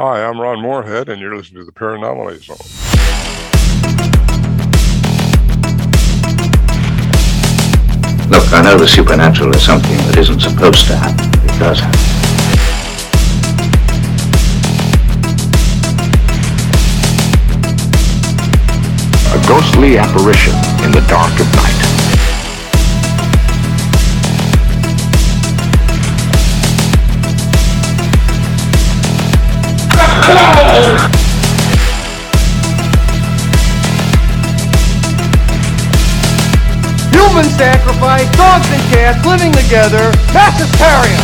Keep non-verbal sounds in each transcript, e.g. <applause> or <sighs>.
Hi, I'm Ron Moorhead, and you're listening to the Paranormal Zone. Look, I know the supernatural is something that isn't supposed to happen. It does happen. A ghostly apparition in the dark of night. Human sacrifice, dogs and cats living together, mass hysteria.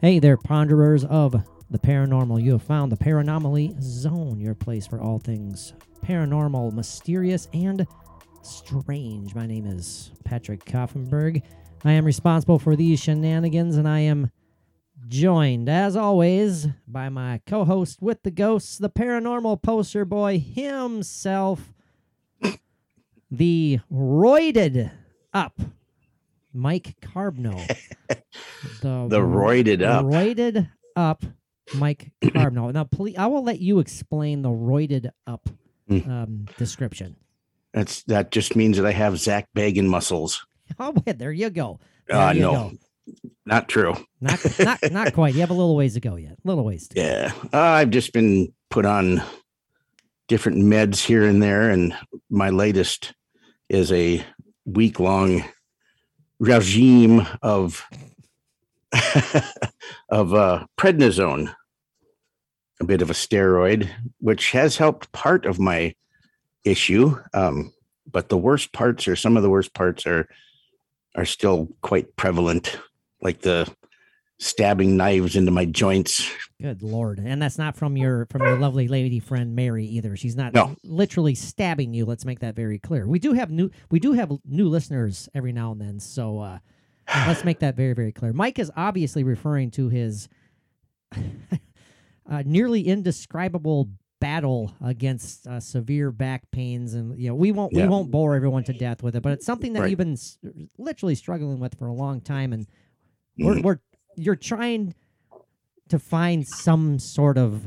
Hey there, ponderers of the paranormal. You have found the Paranomaly Zone, your place for all things paranormal, mysterious, and strange. My name is Patrick Koffenberg. I am responsible for these shenanigans, and I am joined, as always, by my co host with the ghosts, the paranormal poster boy himself, <coughs> the roided up Mike Carbno. <laughs> the, The roided up. Roided up Mike <clears throat> Carbno. Now, please, I will let you explain the roided up Mm. um, description. That's that just means that I have Zak Bagans muscles. <laughs> Oh, there you go. There Uh, you no, go. not true. Not, not, not <laughs> quite. You have a little ways to go yet. A little ways. To go. Yeah, uh, I've just been put on different meds here and there, and my latest is a week long regime of <laughs> of uh, prednisone, a bit of a steroid, which has helped part of my issue. Um, but the worst parts, or some of the worst parts, are are still quite prevalent, like the stabbing knives into my joints. Good lord. And that's not from your from your lovely lady friend Mary either. She's not No. literally stabbing you. Let's make that very clear. We do have new we do have new listeners every now and then. So uh let's make that very very clear. Mike is obviously referring to his uh, nearly indescribable battle against uh, severe back pains and you know we won't we won't bore everyone to death with it but it's something that Right. you've been s- literally struggling with for a long time and we're, Mhm. we're you're trying to find some sort of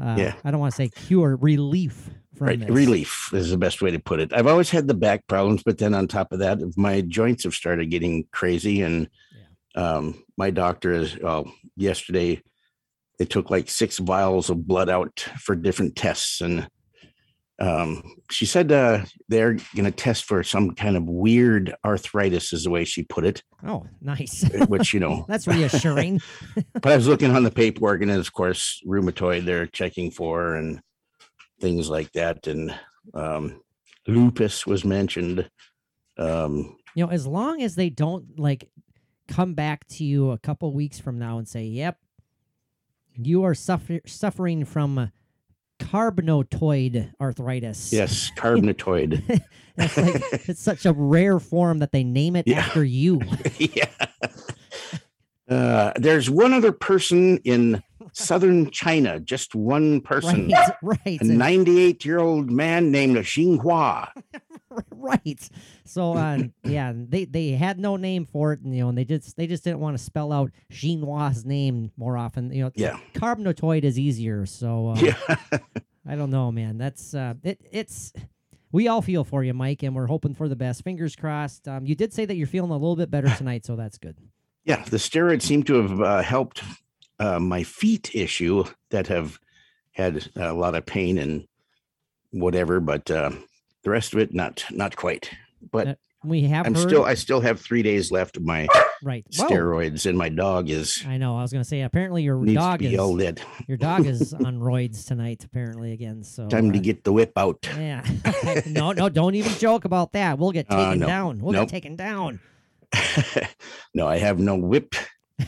uh, Yeah. I don't want to say cure relief from right this. relief is the best way to put it i've always had the back problems but then on top of that my joints have started getting crazy and um, my doctor is well yesterday they took like six vials of blood out for different tests and um, she said uh, they're going to test for some kind of weird arthritis is the way she put it Oh, nice. which you know <laughs> That's reassuring. <laughs> <laughs> but I was looking on the paperwork, and of course, rheumatoid they're checking for and things like that. And um, lupus was mentioned. Um, you know, as long as they don't like come back to you a couple weeks from now and say, "Yep, you are suffer- suffering from carbnotoid arthritis." yes, carbonatoid. It's <laughs> like it's such a rare form that they name it Yeah. after you. <laughs> yeah. Uh, there's one other person in southern China, just one person, Right, right. a 98 year old man named Xinhua. <laughs> right. So uh, yeah, they they had no name for it, and you know, and they just they just didn't want to spell out Xinhua's name more often. You know, Yeah. carbonatoid is easier. So uh, Yeah. <laughs> I don't know, man. That's uh, it. It's we all feel for you, Mike, and we're hoping for the best. Fingers crossed. Um, you did say that you're feeling a little bit better <laughs> tonight, so that's good. Yeah, the steroids seem to have uh, helped uh, my feet issue that have had a lot of pain and whatever, but uh, the rest of it not not quite. But Uh, We have I'm heard, still I still have three days left of my right. Whoa. steroids, and my dog is I know. I was gonna say. Apparently, your to dog is yelled at. your dog is <laughs> on roids tonight. Apparently, again. So Time to uh, get the whip out. Yeah. <laughs> no, no, don't even joke about that. We'll get Uh, taken no. down. We'll Nope. get taken down. <laughs> no, I have no whip.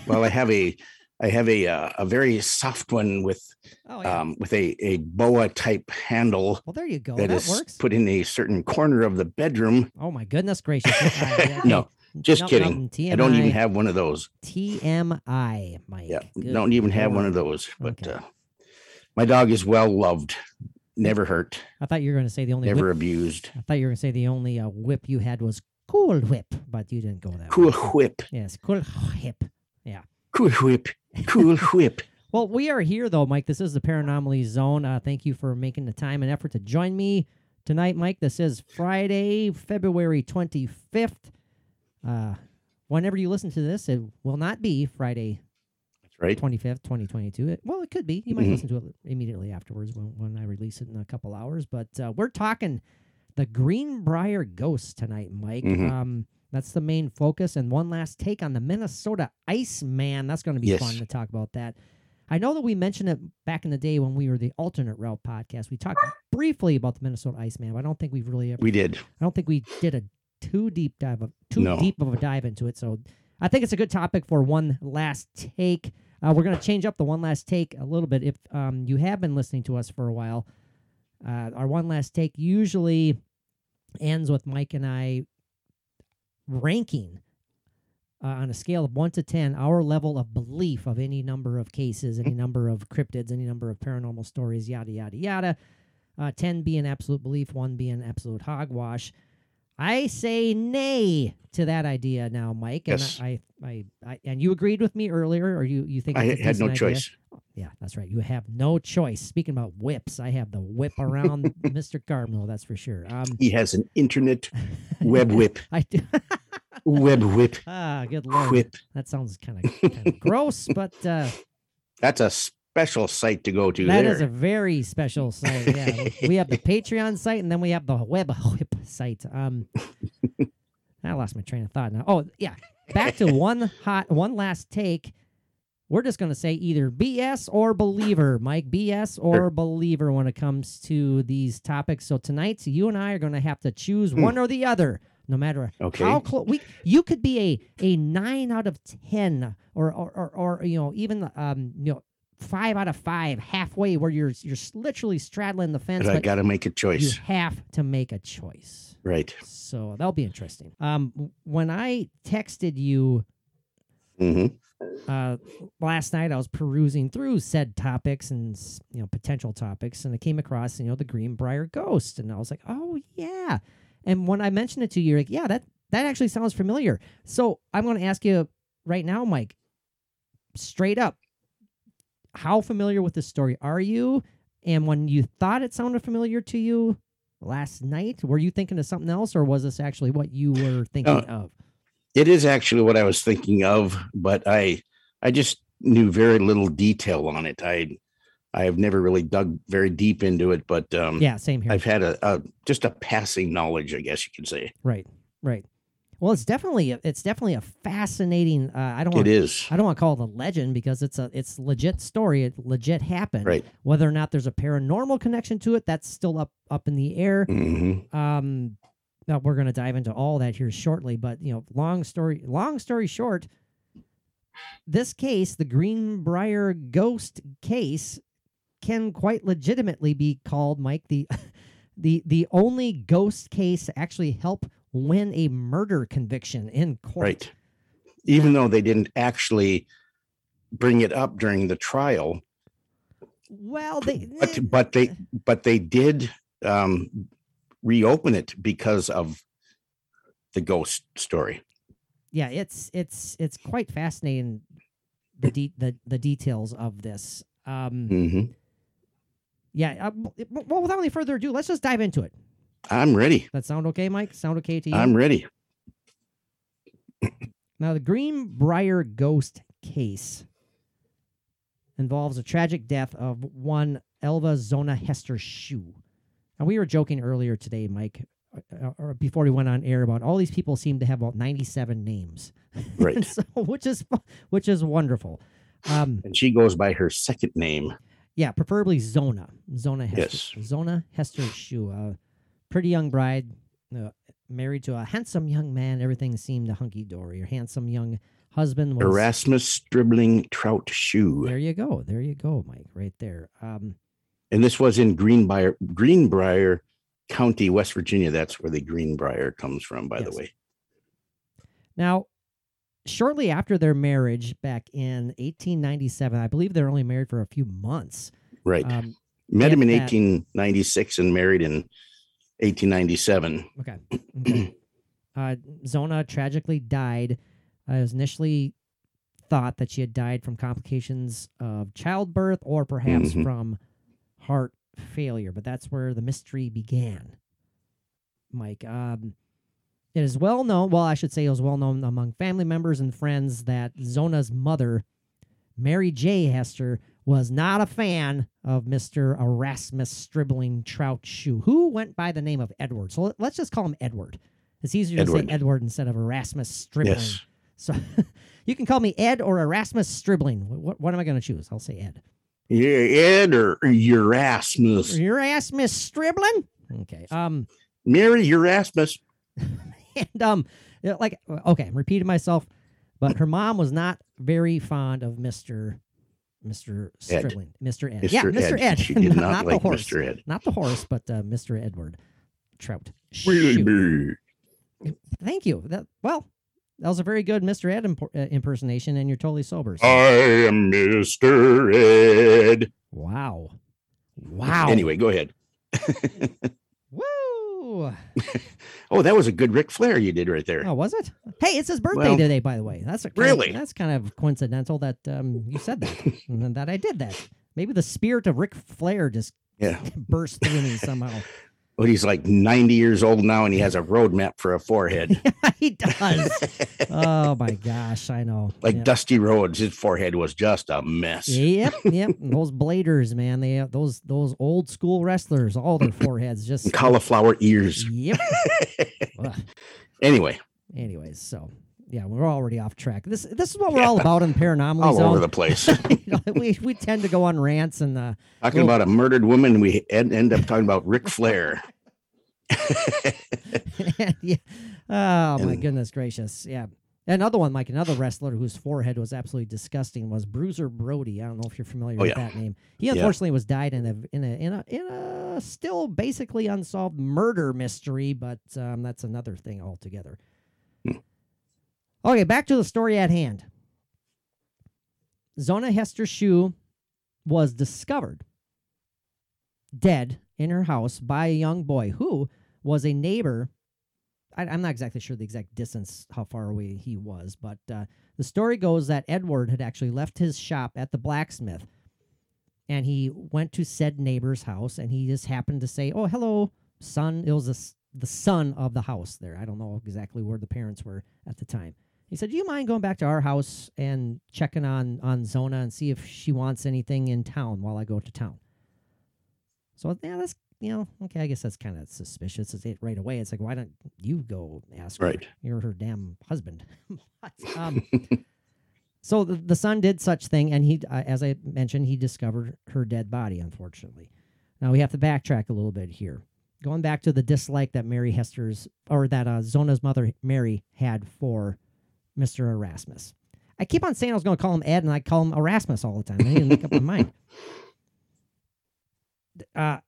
Well, I have a I have a uh, a very soft one with Oh yeah. um with a a boa type handle well, there you go. that That is works. put in a certain corner of the bedroom. oh my goodness gracious. <laughs> No, Just Nope, kidding. nothing. I don't even have one of those. TMI, Mike. Yeah, Good don't even have one of those. But Okay. uh, my dog is well loved, never hurt, I thought you were going to say the only never whip. abused. I thought you were going to say the only uh, whip you had was Cool Whip, but you didn't go that Cool way. whip, Yes, Cool Whip. Yeah. Cool whip, cool whip. Well, we are here though, Mike. This is the Paranormally Zone. Uh, thank you for making the time and effort to join me tonight, Mike. This is Friday, February 25th. Uh, whenever you listen to this, it will not be Friday, That's right. 25th, 2022. It, well, it could be. You might Mhm. listen to it immediately afterwards when, when I release it in a couple hours. But uh, we're talking the Greenbrier Ghost tonight, Mike. Mhm. Um, that's the main focus. And one last take on the Minnesota Iceman. That's going to be Yes. fun to talk about that. I know that we mentioned it back in the day when we were the alternate route podcast. We talked briefly about the Minnesota Iceman, but I don't think we've really ever We did. I don't think we did a too deep dive of too No. deep of a dive into it. So I think it's a good topic for one last take. Uh, we're going to change up the one last take a little bit. If um, you have been listening to us for a while, uh, our one last take usually ends with Mike and I ranking uh, on a scale of one to ten our level of belief of any number of cases, any number of cryptids, any number of paranormal stories, yada yada yada. Uh, ten being absolute belief, one being absolute hogwash. I say nay to that idea now, Mike. And Yes. I, I, I, and you agreed with me earlier, or you, you think I had no idea? choice. Yeah, that's right. You have no choice. Speaking about whips, I have the whip around <laughs> Mr. Carbno. That's for sure. Um, He has an internet web whip, <laughs> I do. <laughs> web whip, ah, good lord. whip. That sounds kind of gross, but uh, That's a special site to go to that there. is a very special site. Yeah, we- have the <laughs> Patreon site, and then we have the web whip site. Um, <laughs> I lost my train of thought now. Oh yeah, back to one hot, one last take. We're just going to say either BS or believer, Mike. BS or Sure. believer when it comes to these topics. So tonight, you and I are going to have to choose Hmm. one or the other, no matter Okay. how close. We you could be a a nine out of ten, or or or, or you know even um you know five out of five, halfway where you're you're literally straddling the fence, but I got to make a choice you have to make a choice. Right. So that'll be interesting. Um, when I texted you hmm uh, last night I was perusing through said topics and you know potential topics, and I came across you know the Greenbrier Ghost, and I was like, oh yeah. And when I mentioned it to you, you're like, yeah, that that actually sounds familiar. So I'm going to ask you right now, Mike, straight up, how familiar with this story are you? And when you thought it sounded familiar to you last night, were you thinking of something else, or was this actually what you were uh, thinking of? It is actually what I was thinking of, but I I just knew very little detail on it. I I have never really dug very deep into it, but um, Yeah, same here. I've had a, a just a passing knowledge, I guess you could say. Right, right. Well, it's definitely a, it's definitely a fascinating. Uh, I don't want It is I don't want to call it a legend because it's a it's legit story. It legit happened. right. Whether or not there's a paranormal connection to it, that's still up up in the air. hmm Um, now we're going to dive into all that here shortly. But you know, long story long story short, this case, the Greenbrier ghost case, can quite legitimately be called, Mike, the <laughs> the the only ghost case to actually help win a murder conviction in court. Right. Even though they didn't actually bring it up during the trial, Well, they but but they but they did um, reopen it because of the ghost story. yeah, it's it's it's quite fascinating the de- the the details of this. Um, hmm yeah. Uh, well, without any further ado, let's just dive into it. I'm ready. That sound okay, Mike? Sound okay to you? I'm ready. <coughs> Now, the Greenbrier ghost case involves a tragic death of one Elva Zona Hester Shue. And we were joking earlier today, Mike, uh, or before we went on air, about all these people seem to have about ninety-seven names, Right. <laughs> so, which is which is wonderful. Um, and she goes by her second name. Yeah, preferably Zona, Zona Hester, Yes. Zona Hester Shue, a pretty young bride, uh, married to a handsome young man. Everything seemed hunky dory. Her handsome young husband was Erasmus Stribling Trout Shue. There you go. There you go, Mike. Right there. Um, And this was in Greenbrier, Greenbrier County, West Virginia. That's where the Greenbrier comes from, by the way. Now, shortly after their marriage back in 1897, I believe they're only married for a few months. Right. Um, Met him in that- 1896 and married in 1897. Okay. okay. <clears throat> uh, Zona tragically died. Uh, it was initially thought that she had died from complications of childbirth or perhaps Mhm. from heart failure, but that's where the mystery began. Mike, um, it is well known. Well, I should say it was well known among family members and friends that Zona's mother, Mary J. Hester, was not a fan of Mr. Erasmus Stribling Trout Shoe, who went by the name of Edward. So let- let's just call him Edward. It's easier to say Edward instead of Erasmus Stribling. Yes. So <laughs> you can call me Ed or Erasmus Stribling. What, what am I going to choose? I'll say Ed. Yeah, Ed or Erasmus. Erasmus Stribling? Okay. Um, Mary Erasmus. <laughs> <laughs> and um like okay i'm repeating myself but her mom was not very fond of mr mr Ed. stribling mr ed Mr. yeah mr ed, She <laughs> did not, not, like the horse Mr. Ed. not the horse but uh, mr edward trout Shoot. thank you that well that was a very good mr ed imp- uh, impersonation and you're totally sober so- I am Mr. Ed. wow wow Anyway, go ahead. <laughs> <laughs> Oh, that was a good Ric Flair you did right there. oh was it hey it's his birthday Well, today by the way that's a kind of- really? that's kind of coincidental that um you said that and <laughs> that i did that maybe the spirit of Ric Flair just Yeah. <laughs> burst through me somehow. But he's like 90 years old now and he has a roadmap for a forehead. <laughs> he does. <laughs> Oh my gosh, I know. like Yep. Dusty Rhodes, his forehead was just a mess. Yep, <laughs> yep. Those bladers, man. They have those those old school wrestlers. All their foreheads just. Cauliflower ears. Yep. Anyway, Anyways, so yeah, we're already off track. This this is what we're all about in <laughs> paranormal all zone. over the place. <laughs> You know, we we tend to go on rants and uh, talking about a murdered woman, we end, end up talking about Ric Flair. <laughs> yeah. Oh my goodness gracious. Yeah. Another one, Mike, another wrestler whose forehead was absolutely disgusting was Bruiser Brody. I don't know if you're familiar Oh, with yeah. that name. He Yeah. unfortunately was died in a in a in a in a still basically unsolved murder mystery, but um, that's another thing altogether. Hmm. Okay, back to the story at hand. Zona Hester Shue was discovered dead in her house by a young boy who was a neighbor. I, I'm not exactly sure the exact distance, how far away he was, but uh, the story goes that Edward had actually left his shop at the blacksmith and he went to said neighbor's house and he just happened to say, Oh, hello, son. It was the the son of the house there. I don't know exactly where the parents were at the time. He said, Do you mind going back to our house and checking on, on Zona and see if she wants anything in town while I go to town? So yeah, that's you know, okay, I guess that's kind of suspicious. It's it right away. It's like, why don't you go ask her? Right. You're her damn husband. <laughs> But, um, <laughs> so the, the son did such thing, and he, uh, as I mentioned, he discovered her dead body. Unfortunately, now we have to backtrack a little bit here. Going back to the dislike that Mary Hester's or that uh, Zona's mother Mary had for Mister Erasmus. I keep on saying I was going to call him Ed, and I call him Erasmus all the time. I need to make up my mind. <laughs> Uh,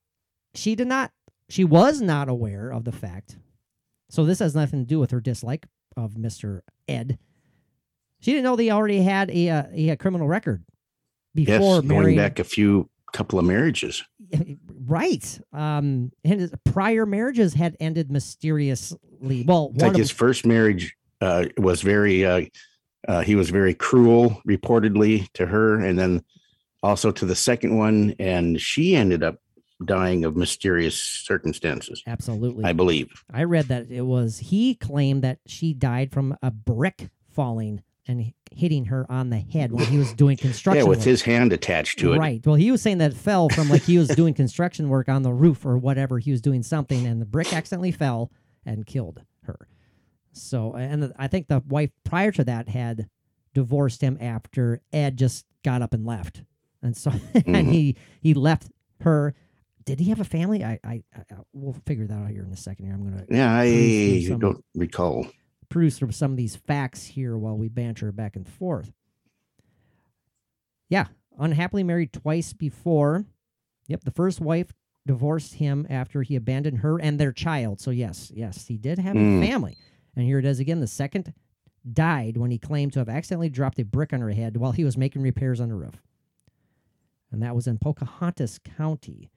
she did not. She was not aware of the fact. So this has nothing to do with her dislike of Mister Ed. She didn't know they already had a uh, a criminal record yes, before going marrying. back a few couple of marriages. <laughs> Right. Um, and his prior marriages had ended mysteriously. Well, one Like of his first marriage uh, was very, uh, uh, he was very cruel, reportedly, to her, and then also to the second one. And she ended up dying of mysterious circumstances, absolutely. I believe. I read that it was he claimed that she died from a brick falling and hitting her on the head when he was doing construction. <laughs> Yeah, with work. his hand attached to it. Right. Well, he was saying that it fell from like he was doing construction work on the roof or whatever. He was doing something, and the brick accidentally fell and killed. So, and I think the wife prior to that had divorced him after Ed just got up and left, and so <laughs> and Mhm. he he left her. Did he have a family? I, I, I we'll figure that out here in a second. Here, I'm gonna Yeah, I some- don't recall. peruse through some of these facts here while we banter back and forth. Yeah, unhappily married twice before. Yep, the first wife divorced him after he abandoned her and their child. So yes, yes, he did have Mm. a family. And here it is again. The second died when he claimed to have accidentally dropped a brick on her head while he was making repairs on the roof. And that was in Pocahontas County.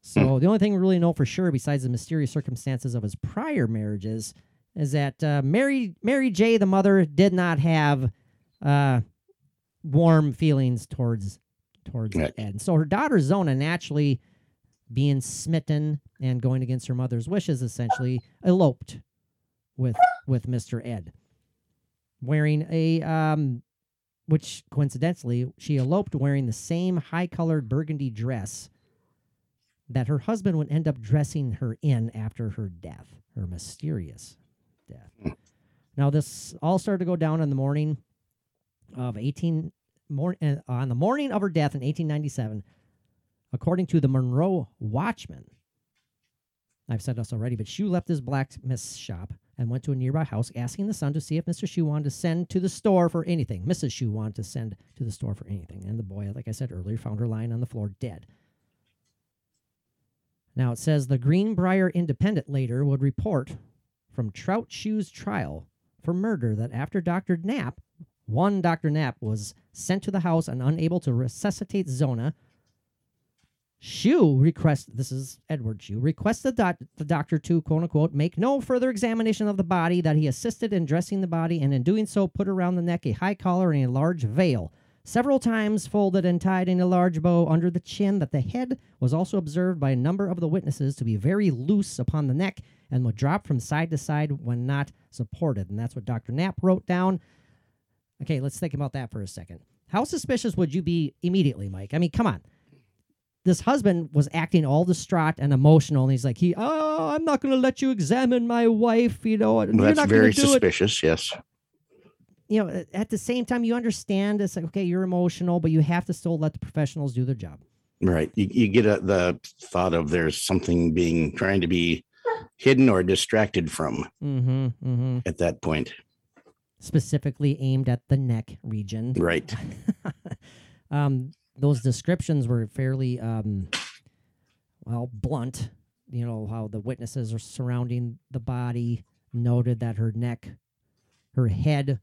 So the only thing we really know for sure, besides the mysterious circumstances of his prior marriages, is that uh, Mary Mary J, the mother, did not have uh, warm feelings towards towards Right. Ed. So her daughter Zona naturally being smitten and going against her mother's wishes, essentially eloped with with Mr. Ed, wearing a um, which coincidentally she eloped wearing the same high colored burgundy dress that her husband would end up dressing her in after her death, her mysterious death. Now this all started to go down in the morning of 18 mor- uh, on the morning of her death in 1897 according to the Monroe Watchman. I've said this already, but Shue left his blacksmith shop and went to a nearby house, asking the son to see if Mr. Shue wanted to send to the store for anything. Mrs. Shue wanted to send to the store for anything. And the boy, like I said earlier, found her lying on the floor dead. Now it says the Greenbrier Independent later would report from Trout Shue's trial for murder that after Dr. Knapp, one Dr. Knapp was sent to the house and unable to resuscitate Zona, Shue request this is Edward Shue requested doc, the doctor to quote unquote make no further examination of the body that he assisted in dressing the body and in doing so put around the neck a high collar and a large veil several times folded and tied in a large bow under the chin that the head was also observed by a number of the witnesses to be very loose upon the neck and would drop from side to side when not supported. And that's what Dr. Knapp wrote down. Okay let's think about that for a second. How suspicious would you be immediately Mike? I mean come on this husband was acting all distraught and emotional, and he's like, "He, oh, I'm not going to let you examine my wife. You know, Well, you're that's not going very to do it." suspicious. Yes. You know, at the same time, you understand it's like, okay, you're emotional, but you have to still let the professionals do their job. Right. You, you get a, the thought of there's something being trying to be hidden or distracted from Mm-hmm. Mm-hmm. at that point. Specifically aimed at the neck region. Right. <laughs> um, those descriptions were fairly, um, well, blunt. You know how the witnesses are surrounding the body noted that her neck, her head,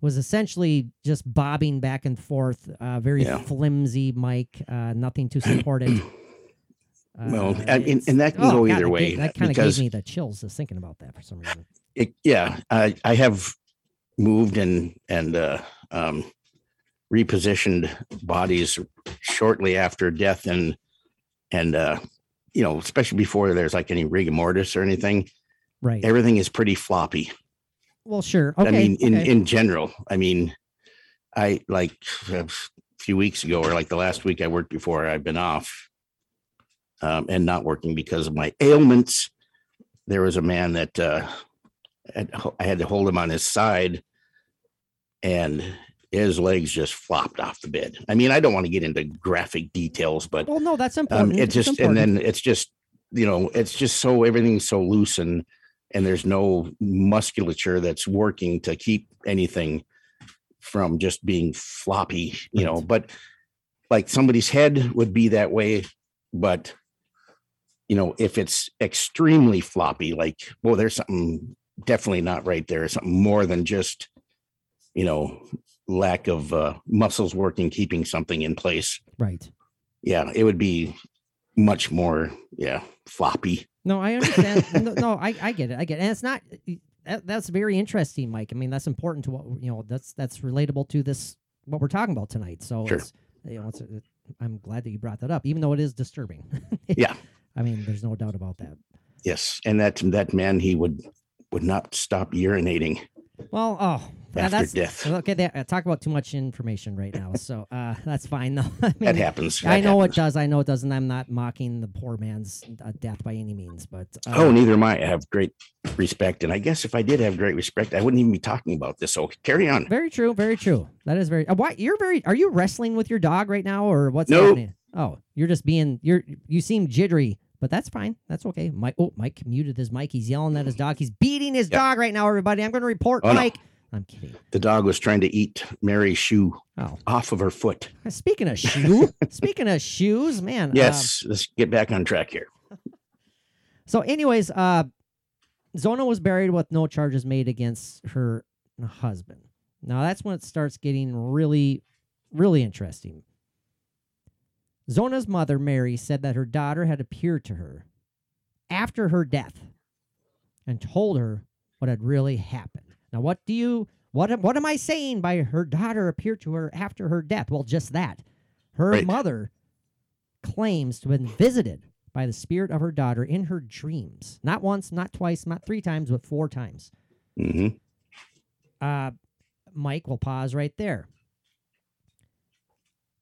was essentially just bobbing back and forth. Uh, very Yeah. flimsy, Mike. Uh, nothing to support it. Well, I mean, and that can oh, go God, either way, gave- That kind of gave me the chills just thinking about that for some reason. It, yeah. I, I have moved and, and, uh, um, repositioned bodies shortly after death and, and, uh, you know, especially before there's like any rigor mortis or anything, Right. everything is pretty floppy. well, sure. Okay. I mean, in, okay. in general, I mean, I like a few weeks ago or like the last week I worked before I've been off um, and not working because of my ailments. There was a man that uh, I had to hold him on his side and his legs just flopped off the bed. I mean, I don't want to get into graphic details, but well, no, that's um, important. it It's just and then it's just you know it's just so everything's so loose and and there's no musculature that's working to keep anything from just being floppy you know but like somebody's head would be that way but you know if it's extremely floppy like well there's something definitely not right there something more than just you know lack of uh, muscles working keeping something in place right. yeah, it would be much more, yeah, floppy. No, I understand. <laughs> no, no, I, I get it. I get it. And it's not that, that's very interesting, Mike. I mean, that's important to what you know, that's that's relatable to this what we're talking about tonight. So Sure. it's you know, it's I'm glad that you brought that up, even though it is disturbing. <laughs> Yeah. I mean, there's no doubt about that. Yes, and that that man, he would would not stop urinating Well, oh, yeah, after that's death. okay. That, uh, talk about too much information right now, so uh, <laughs> that's fine though. <laughs> I mean, That happens. I know happens. it does. I know it does, and I'm not mocking the poor man's uh, death by any means. But uh, Oh, neither am I. I have great respect, and I guess if I did have great respect, I wouldn't even be talking about this. So carry on. Very true. Very true. That is very. Uh, why you're very? Are you wrestling with your dog right now, or what's Nope. happening? Oh, you're just being. You're. You seem jittery, but that's fine. That's okay. Mike. Oh, Mike muted his mic. He's yelling at his dog. He's beating his Yeah. dog right now. Everybody, I'm going to report Oh, no. I'm kidding. The dog was trying to eat Mary's shoe Oh, off of her foot. speaking of shoe. <laughs> speaking of shoes, man. uh, Yes, let's get back on track here. <laughs> so, anyways, uh, Zona was buried with no charges made against her husband. Now that's when it starts getting really, really interesting. Zona's mother, Mary, said that her daughter had appeared to her after her death and told her what had really happened. Now, what do you what am- what am I saying by her daughter appeared to her after her death? Well, just that. Her Right. mother claims to have been visited by the spirit of her daughter in her dreams. Not once, not twice, not three times, but four times. hmm Uh, Mike, we'll pause right there.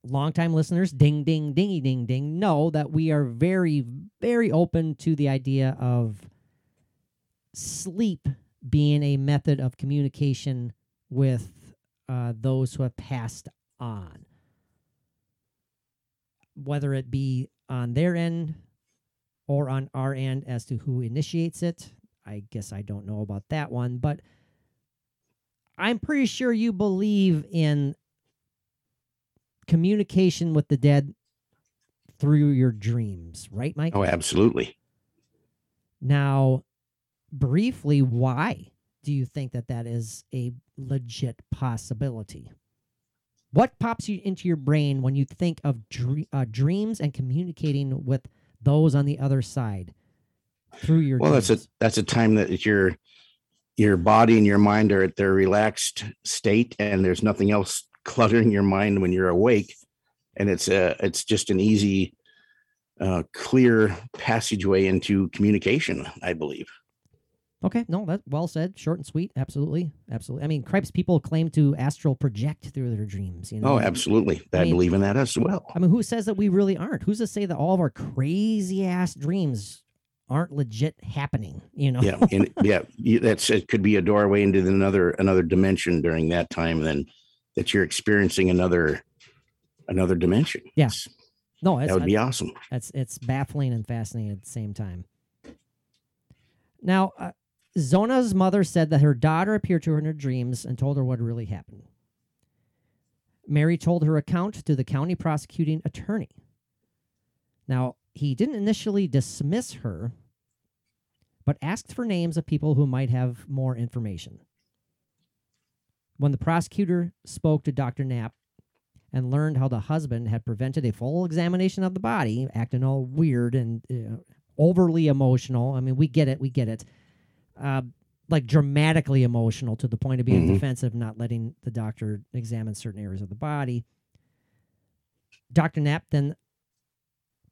Longtime listeners, ding, ding, dingy, ding, ding, know that we are very, very open to the idea of sleep being a method of communication with uh, those who have passed on. Whether it be on their end or on our end as to who initiates it, I guess I don't know about that one, but I'm pretty sure you believe in communication with the dead through your dreams, right, Mike? Oh, absolutely. Now, briefly, why do you think that that is a legit possibility? What pops you into your brain when you think of dre- uh, dreams and communicating with those on the other side through your Well, that's a that's a time that your your body and your mind are at their relaxed state, and there's nothing else cluttering your mind when you're awake, and it's a it's just an easy, uh, clear passageway into communication. I believe. Okay, no, that well said, short and sweet. Absolutely, absolutely. I mean, cripes people claim to astral project through their dreams. You know, Oh, absolutely. I, mean- believe in that as well. I mean, who says that we really aren't? Who's to say that all of our crazy ass dreams aren't legit happening? You know, yeah, and <laughs> yeah, that's it. Could be a doorway into another another dimension during that time. Then that you're experiencing another another dimension. Yeah. No, it's, that would be awesome. That's it's baffling and fascinating at the same time. Now, uh, Zona's mother said that her daughter appeared to her in her dreams and told her what really happened. Mary told her account to the county prosecuting attorney. Now, he didn't initially dismiss her, but asked for names of people who might have more information. When the prosecutor spoke to Dr. Knapp, and learned how the husband had prevented a full examination of the body, acting all weird and uh, overly emotional. I mean, we get it, we get it. Uh, like dramatically emotional to the point of being Mhm. defensive, not letting the doctor examine certain areas of the body. Dr. Knapp then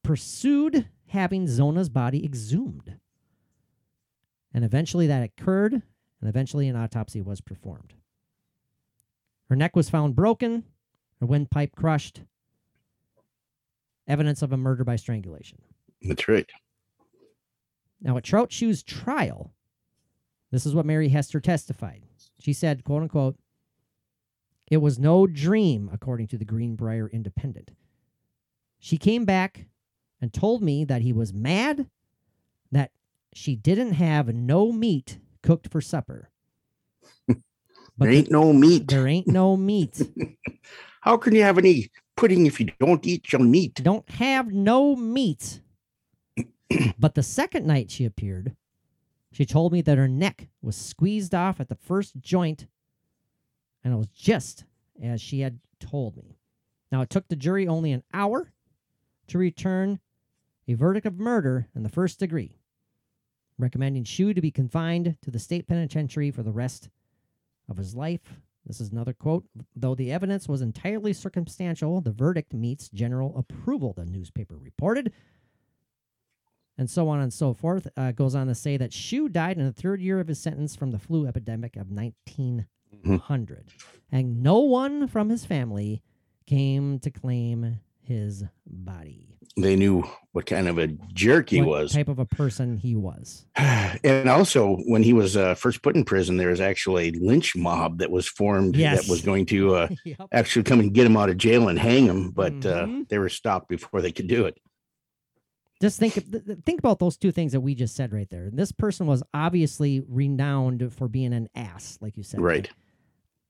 pursued having Zona's body exhumed. And eventually that occurred, and eventually an autopsy was performed. Her neck was found broken, her windpipe crushed. Evidence of a murder by strangulation. That's right. Now, at Trout Shue's trial, this is what Mary Hester testified. She said, quote unquote, it was no dream, according to the Greenbrier Independent. She came back and told me that he was mad, that she didn't have no meat cooked for supper. But <laughs> there ain't no meat. there ain't no meat. <laughs> How can you have any pudding if you don't eat your meat? don't have no meat. <clears throat> but the second night she appeared, she told me that her neck was squeezed off at the first joint, and it was just as she had told me. Now, it took the jury only an hour to return a verdict of murder in the first degree, recommending Shue to be confined to the state penitentiary for the rest of his life. This is another quote. Though the evidence was entirely circumstantial, the verdict meets general approval, the newspaper reported. And so on and so forth. Uh, goes on to say that Shue died in the third year of his sentence from the flu epidemic of 1900. And no one from his family came to claim his body. They knew what kind of a jerk he what was. type of a person he was. <sighs> and also, when he was uh, first put in prison, there was actually a lynch mob that was formed Yes. that was going to uh, <laughs> yep. actually come and get him out of jail and hang him, but uh, Mhm. they were stopped before they could do it. Just think th- th- think about those two things that we just said right there. This person was obviously renowned for being an ass, like you said, Right.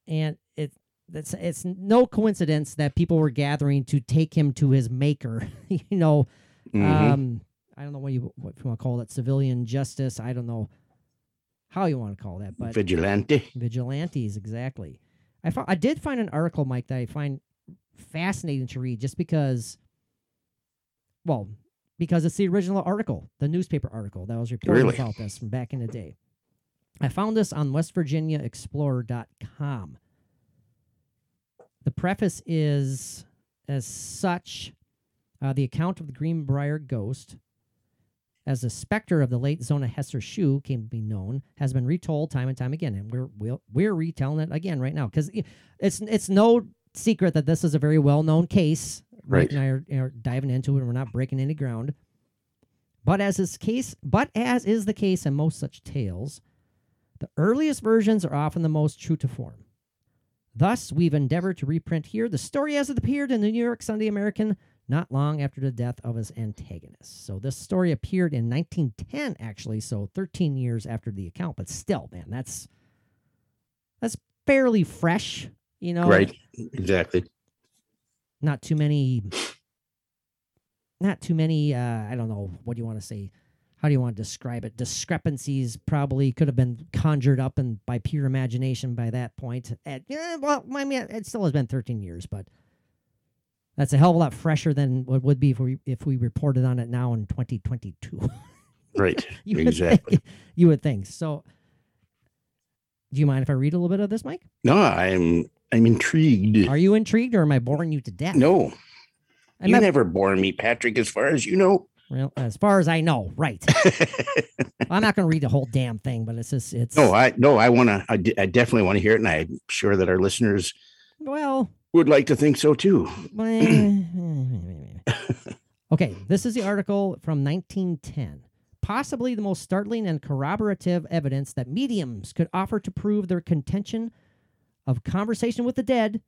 And it it's it's no coincidence that people were gathering to take him to his maker. <laughs> you know, Mhm. um, I don't know what you what you want to call it, civilian justice. I don't know how you want to call that, but Vigilante. vigilantes exactly. I fo- I did find an article, Mike, that I find fascinating to read, just because. Well, because it's the original article, the newspaper article that was reporting Really? about this from back in the day. I found this on WestVirginiaExplorer.com. The preface is as such uh, the account of the Greenbrier ghost, as the specter of the late Zona Hester Shue came to be known, has been retold time and time again, and we're we're, we're retelling it again right now because it's it's no secret that this is a very well known case. Mike Right. and I are, are diving into it, and we're not breaking any ground. But as is case, but as is the case in most such tales, the earliest versions are often the most true to form. Thus, we've endeavored to reprint here the story as it appeared in the New York Sunday American not long after the death of his antagonist. So this story appeared in 1910, actually, so 13 years after the account. But still, man, that's that's fairly fresh, you know. Right. Exactly. Not too many. Not too many. Uh, I don't know. What do you want to say? How do you want to describe it? Discrepancies probably could have been conjured up and by pure imagination by that point. At, yeah, well, I mean, it still has been 13 years, but that's a hell of a lot fresher than what would be if we if we reported on it now in 2022. <laughs> Right. you exactly. think, you would think. So, do you mind if I read a little bit of this, Mike? No, I'm I'm intrigued. Are you intrigued, or am I boring you to death? No, I'm you not- never bore me, Patrick. As far as you know. Well, as far as I know, right. <laughs> I'm not going to read the whole damn thing, but it's just it's no, I no, I want to. I, I definitely want to hear it, and I'm sure that our listeners well. would like to think so too. <clears throat> okay, this is the article from 1910. Possibly the most startling and corroborative evidence that mediums could offer to prove their contention of conversation with the dead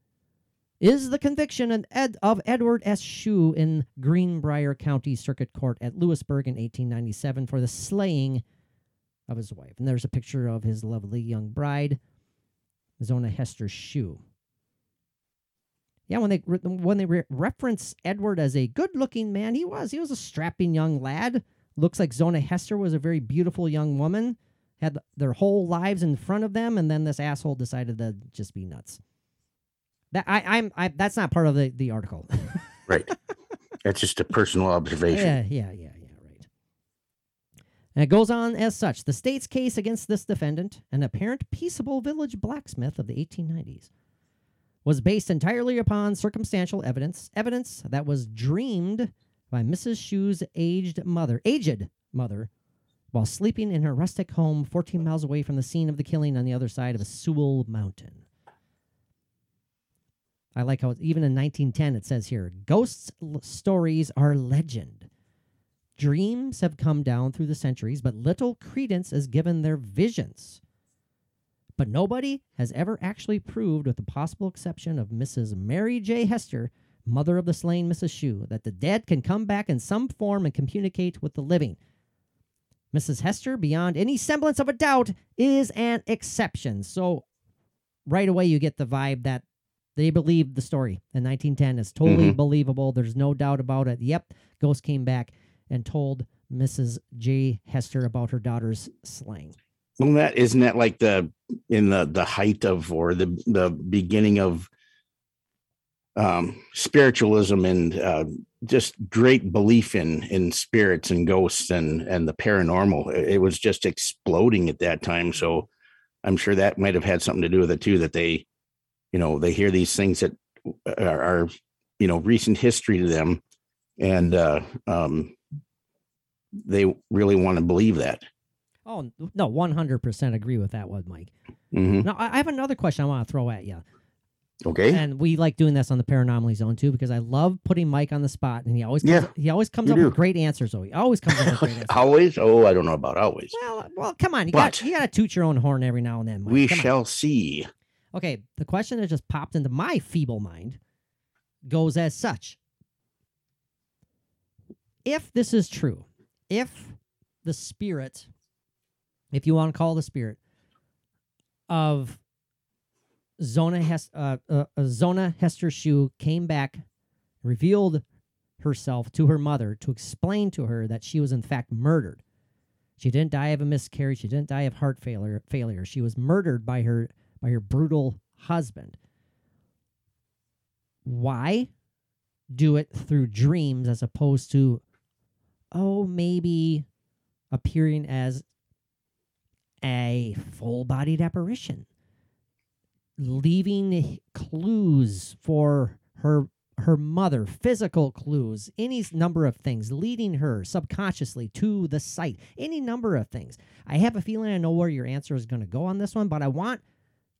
is the conviction of, Ed, of Edward S. Shue in Greenbrier County Circuit Court at Lewisburg in 1897 for the slaying of his wife. And there's a picture of his lovely young bride, Zona Hester Shue. Yeah, when they re- when they re- reference Edward as a good-looking man, he was. He was a strapping young lad. Looks like Zona Hester was a very beautiful young woman. Had their whole lives in front of them, and then this asshole decided to just be nuts. That I, I'm. I, that's not part of the the article. <laughs> Right. That's just a personal observation. Yeah, yeah, yeah, yeah, right. And it goes on as such. The state's case against this defendant, an apparent peaceable village blacksmith of the 1890s, was based entirely upon circumstantial evidence, evidence that was dreamed by Mrs. Shue's aged mother, aged mother, while sleeping in her rustic home 14 miles away from the scene of the killing on the other side of Sewell Mountain. I like how even in 1910 it says here ghosts l- stories are legend. Dreams have come down through the centuries, but little credence is given their visions. But nobody has ever actually proved, with the possible exception of Mrs. Mary J. Hester, mother of the slain Mrs. Shue, that the dead can come back in some form and communicate with the living. Mrs. Hester, beyond any semblance of a doubt, is an exception. So, right away, you get the vibe that they believed the story in 1910. It's totally Mhm. believable. There's no doubt about it. Yep, Ghost came back and told Mrs. J. Hester about her daughter's slaying. Well, that isn't that like the in the the height of or the the beginning of um spiritualism and uh just great belief in in spirits and ghosts and and the paranormal it was just exploding at that time so i'm sure that might have had something to do with it too that they you know they hear these things that are, are you know recent history to them and uh um they really want to believe that Oh, no, 100% agree with that one, Mike. Mhm. Now, I have another question I want to throw at you. Okay And we like doing this on the Paranormally Zone too because I love putting Mike on the spot and he always comes, Yeah, he always comes up with great answers. So he always comes up with great answers. always oh i don't know about always Well, well, come on. You got you got to toot your own horn every now and then. Mike. we Come on. shall see Okay, the question that just popped into my feeble mind goes as such. If this is true, if the spirit, if you want to call the spirit of Zona uh, uh, uh, Zona Hester Shue came back, revealed herself to her mother to explain to her that she was in fact murdered. She didn't die of a miscarriage. She didn't die of heart failure. Failure. She was murdered by her by her brutal husband. Why do it through dreams as opposed to, oh, maybe appearing as a full bodied apparition, leaving clues for her her mother, physical clues, any number of things, leading her subconsciously to the site, any number of things. I have a feeling I know where your answer is going to go on this one, but I want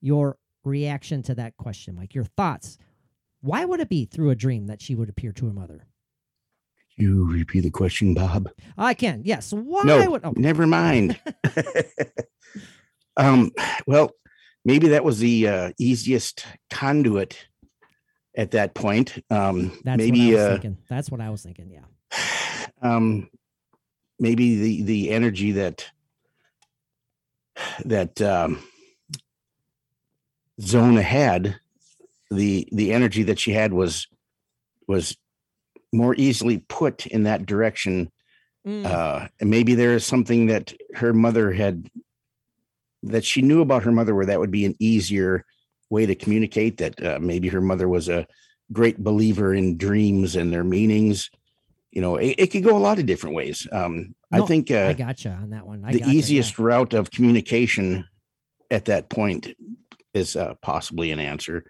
your reaction to that question, Mike. Your thoughts. Why would it be through a dream that she would appear to her mother? You repeat the question, Bob. I can. Yes. Why no, would? Oh, never mind. <laughs> <laughs> um, well, maybe that was the uh, easiest conduit at that point. Um, that's maybe what I was uh, thinking. That's what I was thinking. Yeah. <sighs> um, maybe the the energy that that um, Zona had, the the energy that she had was was more easily put in that direction. Mm, Uh, and maybe there is something that her mother had that she knew about her mother, where that would be an easier way to communicate. That uh, maybe her mother was a great believer in dreams and their meanings. You know, it, it could go a lot of different ways. Um, I think uh, I gotcha on that one. I the gotcha, yeah. easiest route of communication at that point is uh, possibly an answer.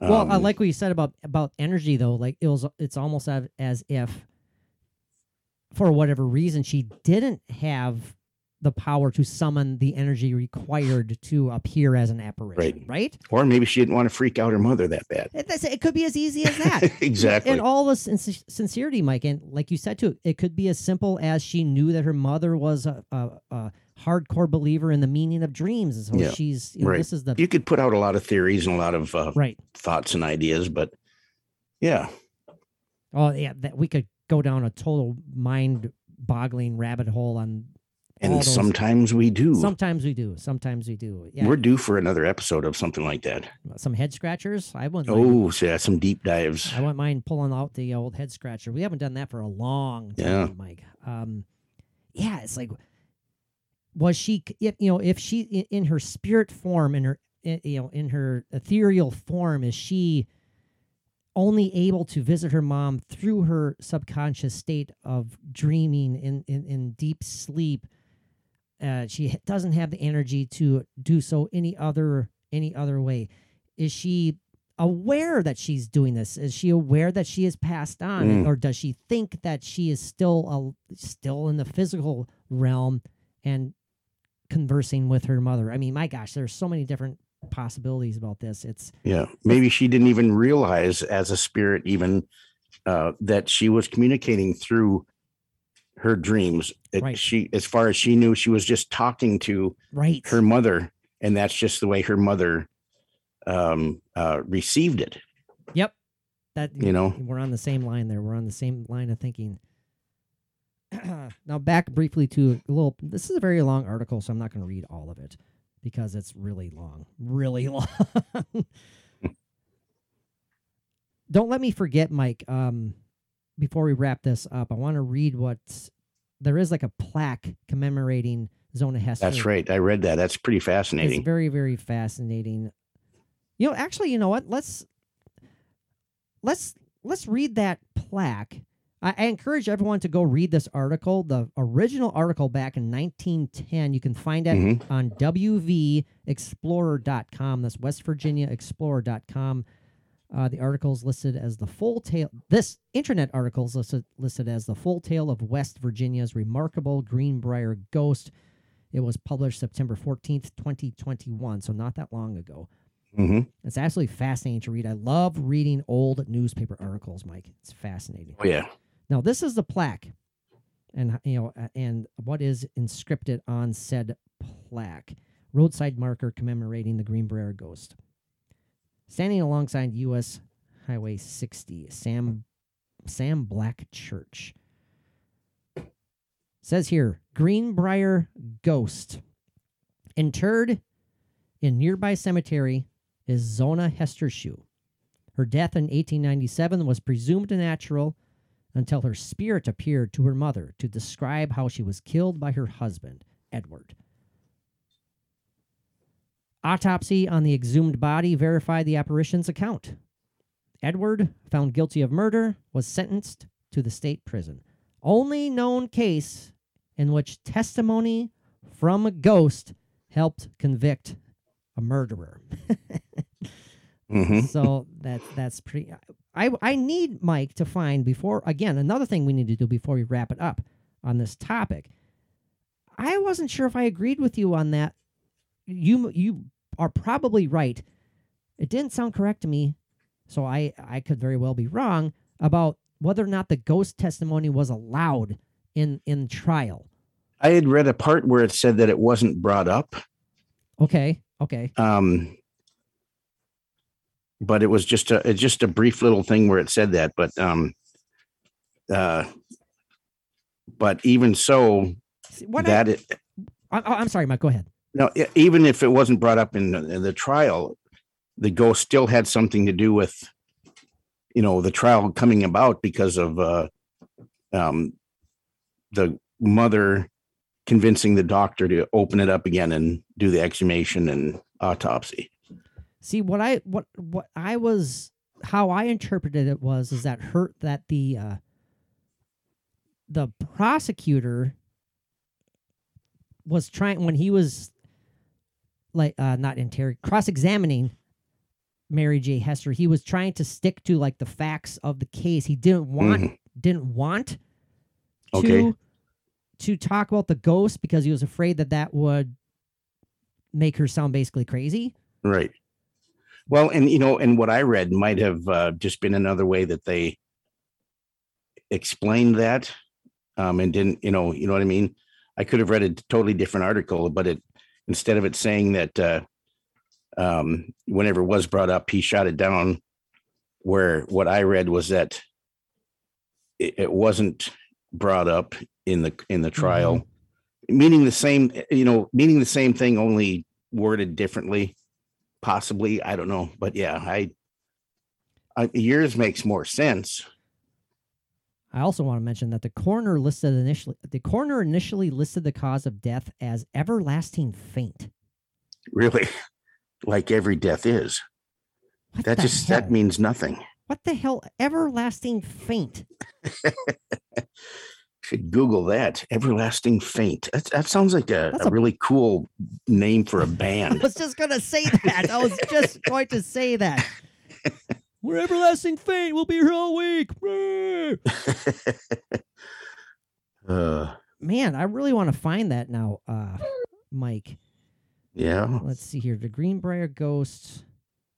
Well, I Um, like what you said about about energy though. Like it was, it's almost as, as if, for whatever reason, she didn't have the power to summon the energy required to appear as an apparition. Right. or maybe she didn't want to freak out her mother that bad. It, it could be as easy as that. <laughs> exactly. In all this sin- sincerity, Mike, and like you said too, it could be as simple as she knew that her mother was a, a, a hardcore believer in the meaning of dreams, and so Yeah, she's you know, right. this is the you could put out a lot of theories and a lot of uh, right. thoughts and ideas, but yeah, Oh yeah, that we could go down a total mind-boggling rabbit hole on. And those- sometimes we do. sometimes we do. Sometimes we do. Yeah, We're due for another episode of something like that. some head scratchers. I wouldn't. Oh, yeah, some deep dives. I wouldn't mind pulling out the old head scratcher. We haven't done that for a long time, Yeah. Mike. Um, yeah, it's like, was she? If you know, if she in, in her spirit form, in her, you know, in her ethereal form, is she only able to visit her mom through her subconscious state of dreaming in in, in deep sleep? Uh, she doesn't have the energy to do so any other any other way. Is she aware that she's doing this? Is she aware that she is passed on, Mm. or does she think that she is still a, still in the physical realm and conversing with her mother? I mean, my gosh, there's so many different possibilities about this. It's Yeah, maybe she didn't even realize as a spirit even uh, that she was communicating through her dreams. It, Right. She, as far as she knew, she was just talking to right. her mother, and that's just the way her mother um, uh, received it. Yep. That You know? we're on the same line there. We're on the same line of thinking. <clears throat> now back briefly to a little this is a very long article, so I'm not going to read all of it because it's really long. Really <laughs> long. <laughs> Don't let me forget, Mike. Um, before we wrap this up, I want to read what there is like a plaque commemorating Zona Hester. That's right. I read that. That's pretty fascinating. It's very, very fascinating. You know, actually, you know what? Let's let's let's read that plaque. I, I encourage everyone to go read this article. The original article back in 1910. You can find it Mhm. on WVExplorer.com. That's West Virginia Explorer.com. Uh, the article is listed as the full tale. This internet article is listed, listed as the full tale of West Virginia's remarkable Greenbrier ghost. It was published September 14th, 2021, so not that long ago. hmm It's absolutely fascinating to read. I love reading old newspaper articles, Mike. It's fascinating. Oh yeah. Now, this is the plaque, and you know, and what is inscripted on said plaque: roadside marker commemorating the Greenbrier ghost. Standing alongside U.S. Highway 60, Sam Sam Black Church. Says here, Greenbrier ghost. Interred in nearby cemetery is Zona Hester Shue. Her death in 1897 was presumed natural until her spirit appeared to her mother to describe how she was killed by her husband, Edward. Autopsy on the exhumed body verified the apparition's account. Edward, found guilty of murder, was sentenced to the state prison. Only known case in which testimony from a ghost helped convict a murderer. <laughs> hmm so that's that's pretty I I need Mike to find before again another thing we need to do before we wrap it up on this topic. I wasn't sure if I agreed with you on that. You you are probably right. It didn't sound correct to me, so I I could very well be wrong about whether or not the ghost testimony was allowed in in trial. I had read a part where it said that it wasn't brought up. Okay, okay. Um, but it was just a it's just a brief little thing where it said that. But um, uh, but even so, What I, that it, I, I'm sorry, Mike. Go ahead. No, e- even if it wasn't brought up in, the- in the trial, the ghost still had something to do with, you know, the trial coming about because of uh, um, the mother convincing the doctor to open it up again and do the exhumation and autopsy. See what I what what I was how I interpreted it was is that hurt that the uh the prosecutor was trying when he was like uh not interrogate cross-examining Mary J. Hester, he was trying to stick to like the facts of the case. He didn't want Mhm. didn't want to Okay. to talk about the ghost because he was afraid that that would make her sound basically crazy. Right. Well, and you know, and what I read might have uh, just been another way that they explained that, um, and didn't, you know, you know what I mean. I could have read a totally different article, but it instead of it saying that uh, um, whenever it was brought up, he shot it down. Where what I read was that it, it wasn't brought up in the in the trial, meaning the same, you know, meaning the same thing, only worded differently possibly i don't know but yeah i, I yours makes more sense I also want to mention that the coroner listed initially the coroner initially listed the cause of death as everlasting faint. really like every death is What that just hell? that means nothing what the hell? Everlasting faint. <laughs> should google that everlasting faint that, that sounds like a, a a- really cool name for a band <laughs> I was just gonna say that. I was just <laughs> going to say that. We're everlasting faint. We'll be here all week. <laughs> uh, Man, I really want to find that now, uh, Mike. yeah Let's see here. The Greenbrier Ghost.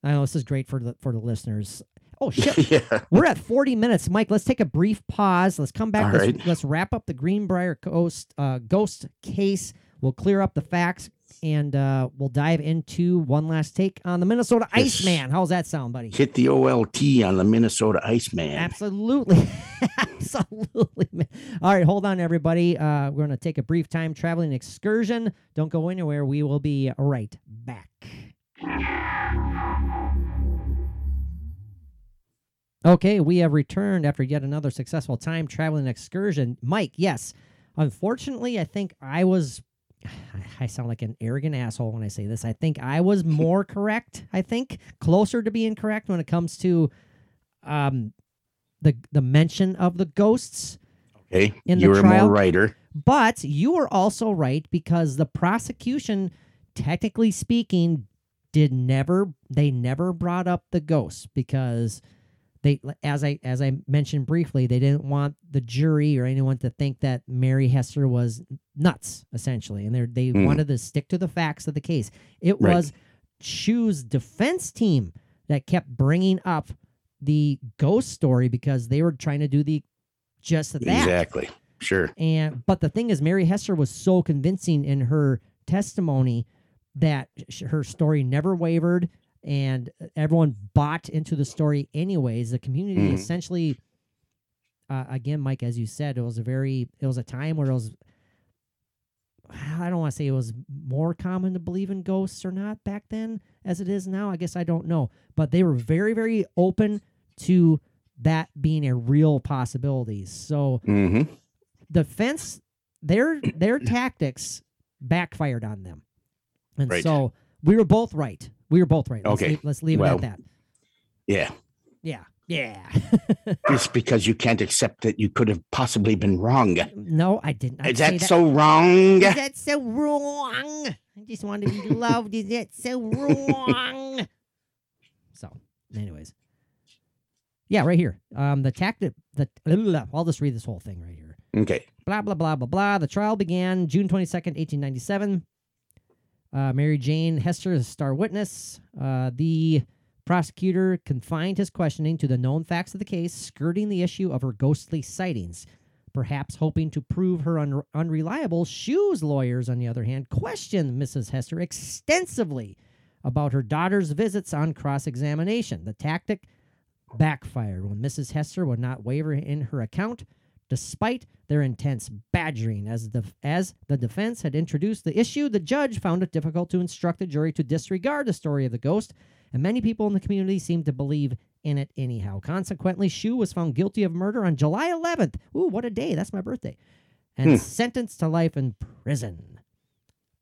I know this is great for the for the listeners. Oh <laughs> shit. yeah We're at 40 minutes, Mike. Let's take a brief pause. Let's come back. Let's, right. let's wrap up the Greenbrier Ghost uh, ghost case. We'll clear up the facts and uh, we'll dive into one last take on the Minnesota Yes. Iceman. How's that sound, buddy? hit the olt on the minnesota iceman Absolutely. <laughs> Absolutely. man. All right, hold on, everybody. Uh, we're going to take a brief time traveling excursion. Don't go anywhere. We will be right back. Okay, we have returned after yet another successful time traveling excursion. Mike, yes. Unfortunately, I think I was. I sound like an arrogant asshole when I say this. I think I was more <laughs> correct. I think closer to being correct when it comes to um, the the mention of the ghosts. okay In the you're a trial- more writer But you were also right because the prosecution, technically speaking, did never they never brought up the ghosts because they as I as I mentioned briefly, they didn't want the jury or anyone to think that Mary Hester was nuts, essentially. And they they Hmm. wanted to stick to the facts of the case. It Right. was Shue's defense team that kept bringing up the ghost story because they were trying to do the just that. exactly sure And but the thing is, Mary Hester was so convincing in her testimony that her story never wavered, and everyone bought into the story anyways. The community Mhm. essentially, uh, again, Mike, as you said, it was a very, it was a time where it was. I don't want to say it was more common to believe in ghosts or not back then as it is now. I guess I don't know, but they were very, very open to that being a real possibility. So hmm defense their their tactics backfired on them. And Right. so we were both right. We were both right. Let's Okay. leave, let's leave Well- it at that. Yeah. Yeah. Yeah. <laughs> Just because you can't accept that you could have possibly been wrong. no, I didn't. Is say that so wrong? Is that so wrong? I just want to be loved. Is that so wrong? so, anyways. Yeah, right here. Um, the tactic. The I'll just read this whole thing right here. Okay. Blah blah blah blah blah. The trial began June twenty second, eighteen ninety seven. Uh, Mary Jane Hester is a star witness. Uh, the prosecutor confined his questioning to the known facts of the case, skirting the issue of her ghostly sightings. Perhaps hoping to prove her un- unreliable, Shue's lawyers, on the other hand, questioned Mrs. Hester extensively about her daughter's visits on cross examination. The tactic backfired when Mrs. Hester would not waver in her account, despite their intense badgering. As the, as the defense had introduced the issue, the judge found it difficult to instruct the jury to disregard the story of the ghost, and many people in the community seemed to believe in it anyhow. Consequently, Shue was found guilty of murder on July 11th. Ooh, what a day! That's my birthday. And Hmm. sentenced to life in prison.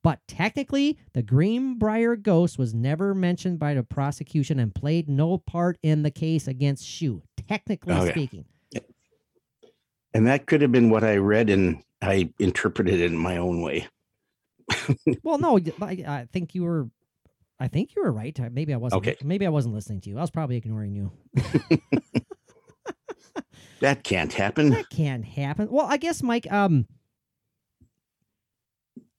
But technically, the Greenbrier ghost was never mentioned by the prosecution and played no part in the case against Shue, technically Okay. speaking. And that could have been what I read and I interpreted it in my own way. Well, no, I think you were. I think you were right. Maybe I wasn't. Okay. Maybe I wasn't listening to you. I was probably ignoring you. <laughs> That can't happen. That can't happen. Well, I guess Mike. Um,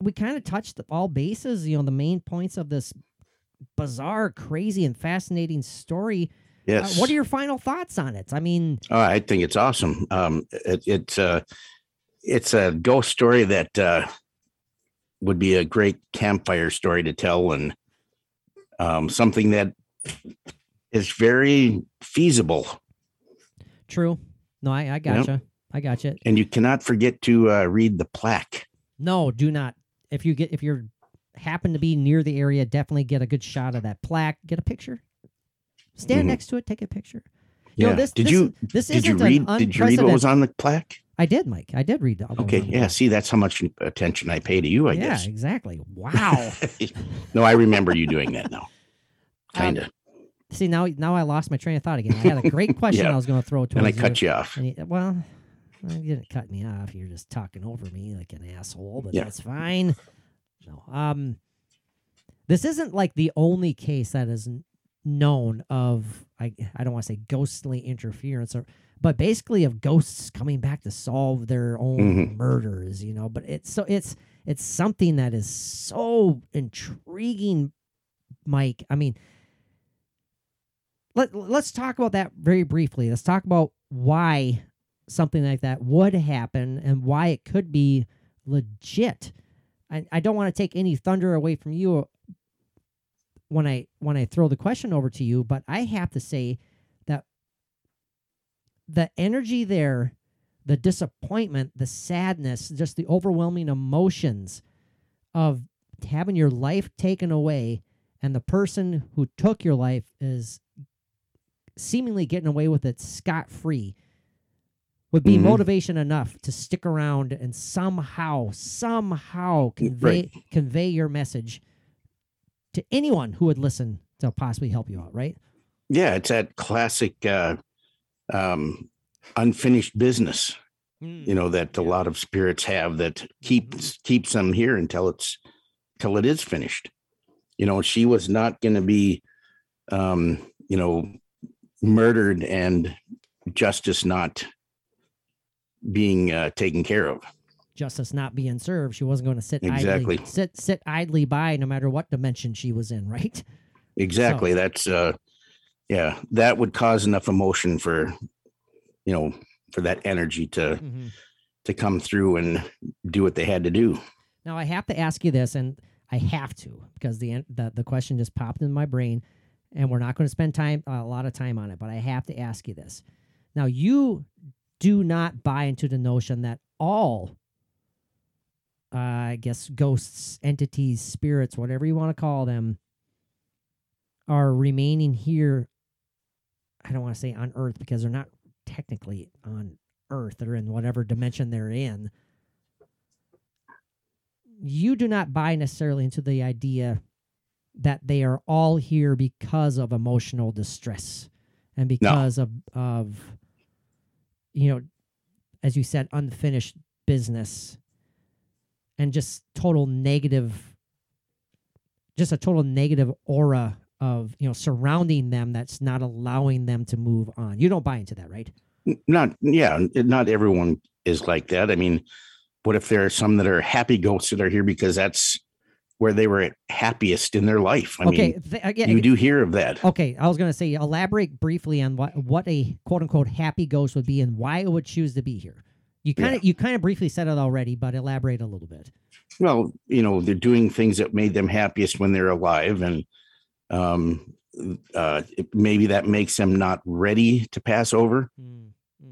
we kind of touched all bases. You know, the main points of this bizarre, crazy, and fascinating story. Uh, what are your final thoughts on it? I mean, Oh, I think it's awesome. Um, it, it's uh, it's a ghost story that uh, would be a great campfire story to tell, and um, something that is very feasible. true. No, I, I gotcha. I gotcha. And you cannot forget to uh, read the plaque. No, do not. If you get if you're happen to be near the area, definitely get a good shot of that plaque. Get a picture. Stand Mhm. next to it. Take a picture. You know, Yeah. this- did this you is- this did you read did you read what was on the plaque? I did, Mike. I did read. those Okay, the yeah. plaque. See, that's how much attention I pay to you. I guess. yeah, guess. exactly. <laughs> Wow. no, I remember you doing that now. <laughs> Um, Kind of. See now, now I lost my train of thought again. I had a great question Yeah. I was going to throw towards and I cut you off. You- well, you didn't cut me off. You're just talking over me like an asshole, but Yeah. that's fine. No, um, this isn't like the only case that is known of. I I don't want to say ghostly interference or, but basically of ghosts coming back to solve their own Mhm. murders. You know, but it's so it's it's something that is so intriguing, Mike. I mean, let let's talk about that very briefly. Let's talk about why something like that would happen and why it could be legit. I, I don't want to take any thunder away from you when I when I throw the question over to you, but I have to say that the energy there, the disappointment, the sadness, just the overwhelming emotions of having your life taken away and the person who took your life is seemingly getting away with it scot free would be Mhm. motivation enough to stick around and somehow, somehow convey Right. convey your message to anyone who would listen to possibly help you out, right? Yeah, it's that classic uh, um, unfinished business, you know, that a lot of spirits have that keeps keeps them here until it's till it is finished. You know, she was not going to be, um, you know, murdered and justice not being uh, taken care of. Justice not being served. She wasn't going to sit Exactly. idly sit sit idly by no matter what dimension she was in, right? Exactly. That's uh, yeah, that would cause enough emotion for, you know, for that energy to Mhm. to come through and do what they had to do. Now I have to ask you this, and I have to because the the, the question just popped in my brain, and we're not going to spend time a lot of time on it, but I have to ask you this. Now you do not buy into the notion that all, uh, I guess, ghosts, entities, spirits, whatever you want to call them, are remaining here. I don't want to say on Earth because they're not technically on Earth or in whatever dimension they're in, you do not buy necessarily into the idea that they are all here because of emotional distress and because of of you know as you said unfinished business and just total negative just a total negative aura of you know surrounding them that's not allowing them to move on you don't buy into that right Not yeah, not everyone is like that. I mean, what if there are some that are happy ghosts that are here because that's where they were happiest in their life? I okay mean, th- uh, again, you do hear of that. Okay, I was going to say elaborate briefly on what what a quote unquote happy ghost would be and why it would choose to be here. You kind of you kind of briefly said it already, but elaborate a little bit. Well, you know, they're doing things that made them happiest when they're alive, and um, uh, maybe that makes them not ready to pass over,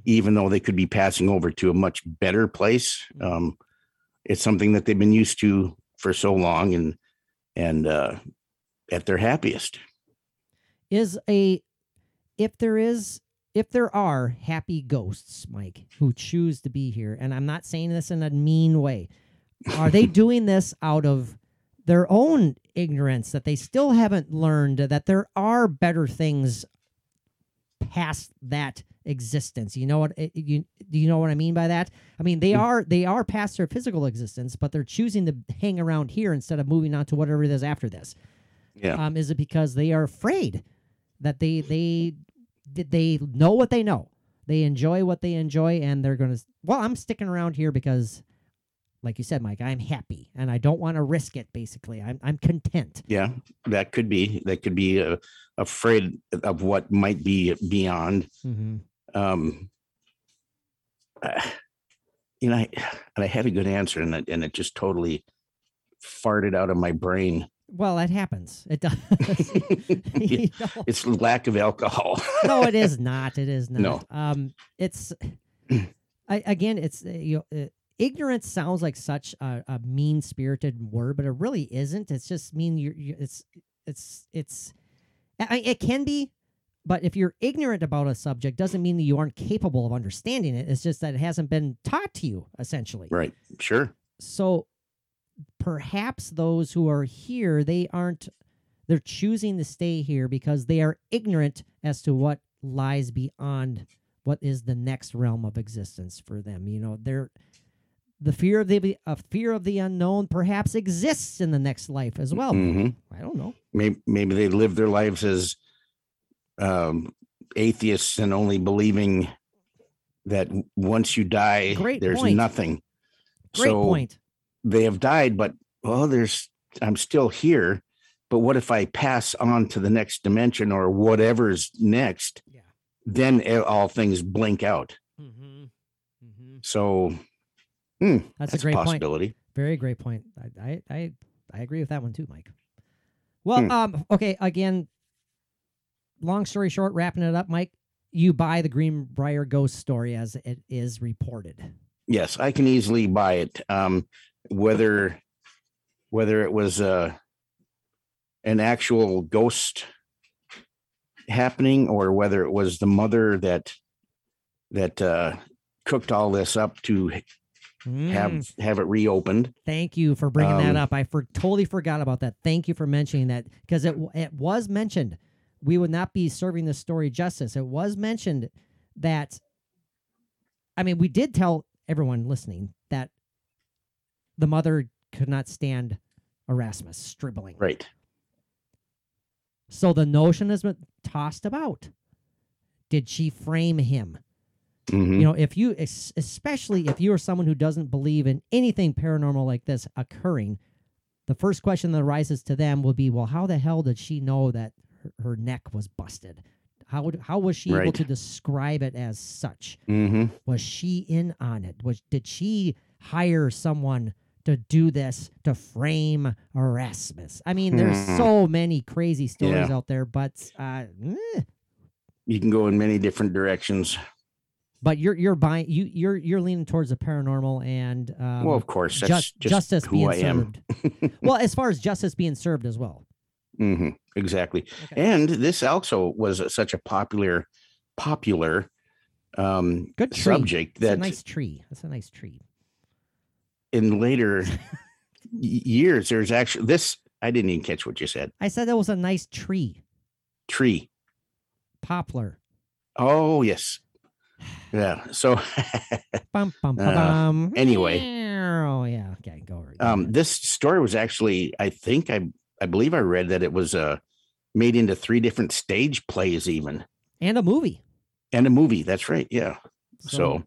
even though they could be passing over to a much better place. Um, it's something that they've been used to for so long, and and uh, at their happiest. Is a if there is if there are happy ghosts, Mike, who choose to be here, and I'm not saying this in a mean way, are they <laughs> doing this out of their own ignorance that they still haven't learned that there are better things past that existence? You know what eh, eh, you do you know what i mean by that? I mean they mm. are they are past their physical existence but they're choosing to hang around here instead of moving on to whatever it is after this. Yeah. um is it because they are afraid that they they they know what they know they enjoy what they enjoy and they're gonna well i'm sticking around here because like you said mike i'm happy and i don't want to risk it basically i'm, I'm content Yeah, that could be. That could be uh, afraid of what might be beyond. mm-hmm. Um, uh, you know, I, and I had a good answer, and it, and it just totally farted out of my brain. Well that happens it does <laughs> <laughs> Yeah, You know? it's lack of alcohol. no, it is not. It is not. No. Um, it's I, again, it's uh, you know, uh, ignorance sounds like such a, a mean spirited word, but it really isn't. It's just mean you're, you it's it's it's I- it can be, but if you're ignorant about a subject, doesn't mean that you aren't capable of understanding it. It's just that it hasn't been taught to you, essentially. right. Sure. So perhaps those who are here, they aren't they're choosing to stay here because they are ignorant as to what lies beyond what is the next realm of existence for them. You know, they're the fear of the a fear of the unknown perhaps exists in the next life as well. Mhm. I don't know. Maybe maybe they live their lives as um, atheists and only believing that once you die, Great there's point. nothing. Great so point. They have died, but oh, there's I'm still here. But what if I pass on to the next dimension or whatever's next? Yeah. Then it- all things blink out. Mm-hmm. Mm-hmm. So hmm, That's, that's, a great point. possibility. Very great point. I, I I agree with that one too, Mike. Well, Hmm. um, okay. Again, long story short, wrapping it up, Mike. You buy the Greenbrier ghost story as it is reported. Yes, I can easily buy it. Um, whether whether it was uh, an actual ghost happening or whether it was the mother that that uh, cooked all this up to have Mm, have it reopened. thank you for bringing that um, up. I for totally forgot about that. Thank you for mentioning that because it it was mentioned. We would not be serving the story justice. It was mentioned that. I mean, we did tell everyone listening that the mother could not stand Erasmus stribbling. Right. So the notion has been tossed about. Did she frame him? Mhm. You know, if you, especially if you are someone who doesn't believe in anything paranormal like this occurring, the first question that arises to them will be, well, how the hell did she know that her, her neck was busted? How, how was she able to describe it as such? Mhm. Was she in on it? Was did she hire someone to do this to frame Erasmus? I mean, there's Hmm. so many crazy stories Yeah. out there, but uh, eh. You can go in many different directions. but you're you're buying you you're you're leaning towards the paranormal and um, well, of course, that's jus- just justice who being I am. served. <laughs> well, as far as justice being served as well. hmm exactly. Okay. And this also was such a popular, popular um, Good tree. subject that nice tree. That's a nice tree. In later <laughs> years there's actually this. I didn't even catch what you said. I said that was a nice tree. Tree. Poplar. Oh yes, yeah. So <laughs> Bum, bum, Uh, bum. anyway. Oh yeah. Okay, go over. um, this story was actually, I think, I I believe I read that it was uh made into three different stage plays, even and a movie. and a movie. That's right. Yeah. So,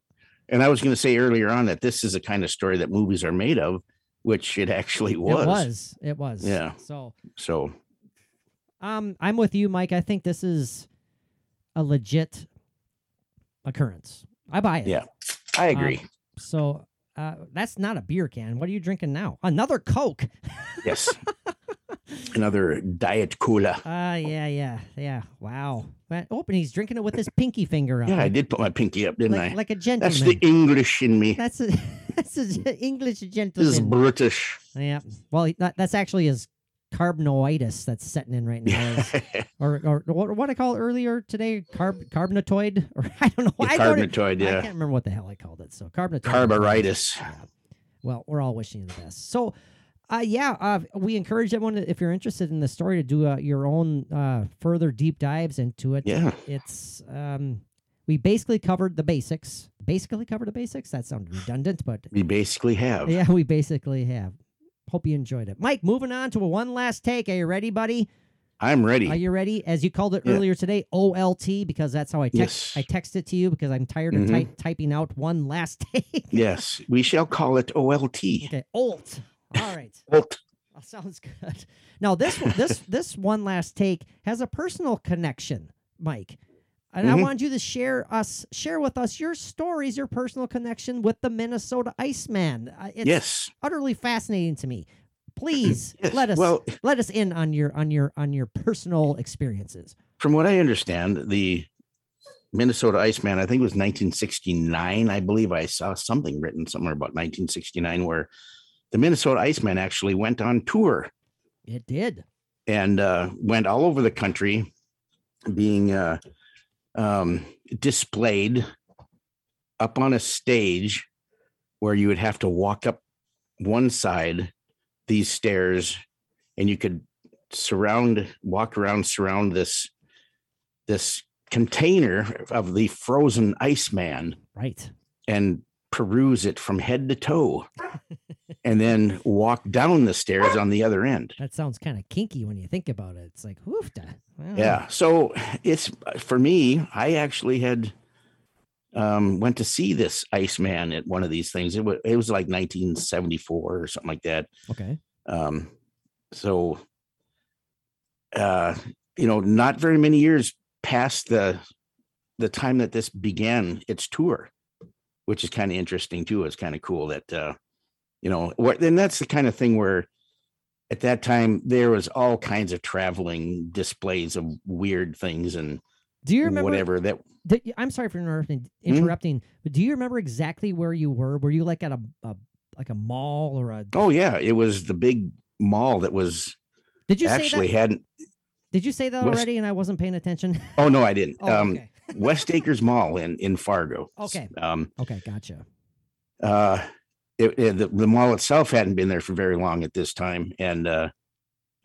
and I was going to say earlier on that this is the kind of story that movies are made of, which it actually was. It was. It was. Yeah. So So um I'm with you, Mike. I think this is a legit occurrence. I buy it. Yeah. I agree. So uh that's not a beer can. What are you drinking now? Another Coke. yes. <laughs> Another diet cola. Uh yeah, yeah, yeah. Wow. That, oh, and he's drinking it with his pinky finger up. Yeah, I did put my pinky up, didn't like, I? like a gentleman. That's the English in me. That's a <laughs> that's a English This is. British. yeah. Well, that, that's actually his carbnoitis that's setting in right now. is- <laughs> or or what, what I call it earlier today, carb carbonatoid, or <laughs> I don't know. I don't. Carbonatoid, I can't remember what the hell I called it. So carbonatoid. Carbaritis. Yeah. Well, we're all wishing you the best. So, uh, yeah, uh, we encourage everyone if you're interested in the story to do uh, your own uh, further deep dives into it. Yeah. It's um, we basically covered the basics. Basically covered the basics. That sounds redundant, but We basically have. yeah, we basically have. Hope you enjoyed it, Mike. Moving on to a one last take. Are you ready, buddy? I'm ready. Are you ready? As you called it Yeah. earlier today, OLT, because that's how I text. Yes. I texted it to you because I'm tired of Mhm. ty- typing out one last <laughs> take. yes, we shall call it OLT. okay, OLT. All right. <laughs> Oh, sounds good. Now this one- this <laughs> this one last take has a personal connection, Mike. And I Mhm. want you to share us share with us your stories, your personal connection with the Minnesota Iceman. Uh, It's Yes. utterly fascinating to me. Please <clears throat> Yes. let us Well, let us in on your on your on your personal experiences. from what I understand, the Minnesota Iceman, I think it was 1969. I believe I saw something written somewhere about 1969 where the Minnesota Iceman actually went on tour It did. and uh, went all over the country being uh, um, displayed up on a stage where you would have to walk up one side these stairs and you could surround walk around surround this this container of the frozen iceman Right. and peruse it from head to toe <laughs> and then walk down the stairs on the other end That sounds kind of kinky when you think about it. It's like. Well, yeah so it's for me i actually had um went to see this iceman at one of these things it was it was like 1974 or something like that Okay. um so uh you know not very many years past the the time that this began its tour which is kind of interesting too it's kind of cool that uh you know what and that's the kind of thing where at that time there was all kinds of traveling displays of weird things and Do you remember whatever that Did, I'm sorry for interrupting. Hmm? But do you remember exactly where you were? Were you like at a, a like a mall or a? oh yeah it was the big mall that was Did you actually say that? hadn't Did you say that already? And I wasn't paying attention. oh no i didn't <laughs> Oh, um okay. West acres mall in in fargo Okay. um Okay, gotcha. uh it, it- the, the mall itself hadn't been there for very long at this time and uh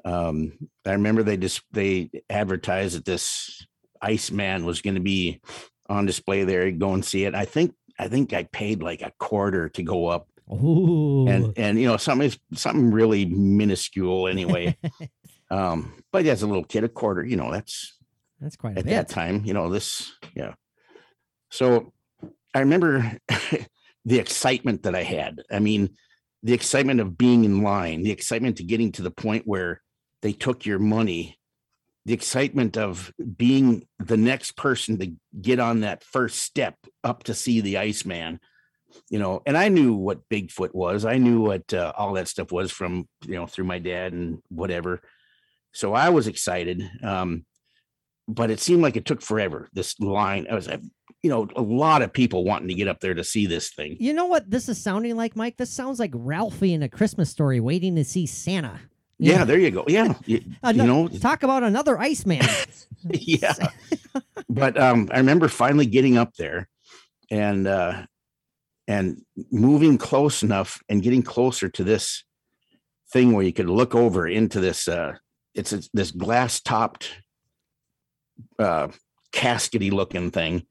um i remember they just they advertised that this iceman was going to be on display there go and see it i think i think i paid like a quarter to go up Ooh. and and you know something something really minuscule anyway <laughs> um but as a little kid a quarter you know that's That's quite a at bit. that time you know this yeah. So i remember <laughs> the excitement that i had. I mean the excitement of being in line the excitement to getting to the point where they took your money the excitement of being the next person to get on that first step up to see the iceman you know and i knew what bigfoot was. I knew what uh, all that stuff was from you know through my dad and whatever. So i was excited um but it seemed like it took forever this line i was you know a lot of people wanting to get up there to see this thing You know what this is sounding like, Mike? This sounds like Ralphie in a Christmas story waiting to see Santa. You yeah there you go yeah you, <laughs> Ano- you know talk about another Iceman. <laughs> <laughs> yeah but um i remember finally getting up there and uh and moving close enough and getting closer to this thing where you could look over into this uh it's a, this glass topped uh caskety looking thing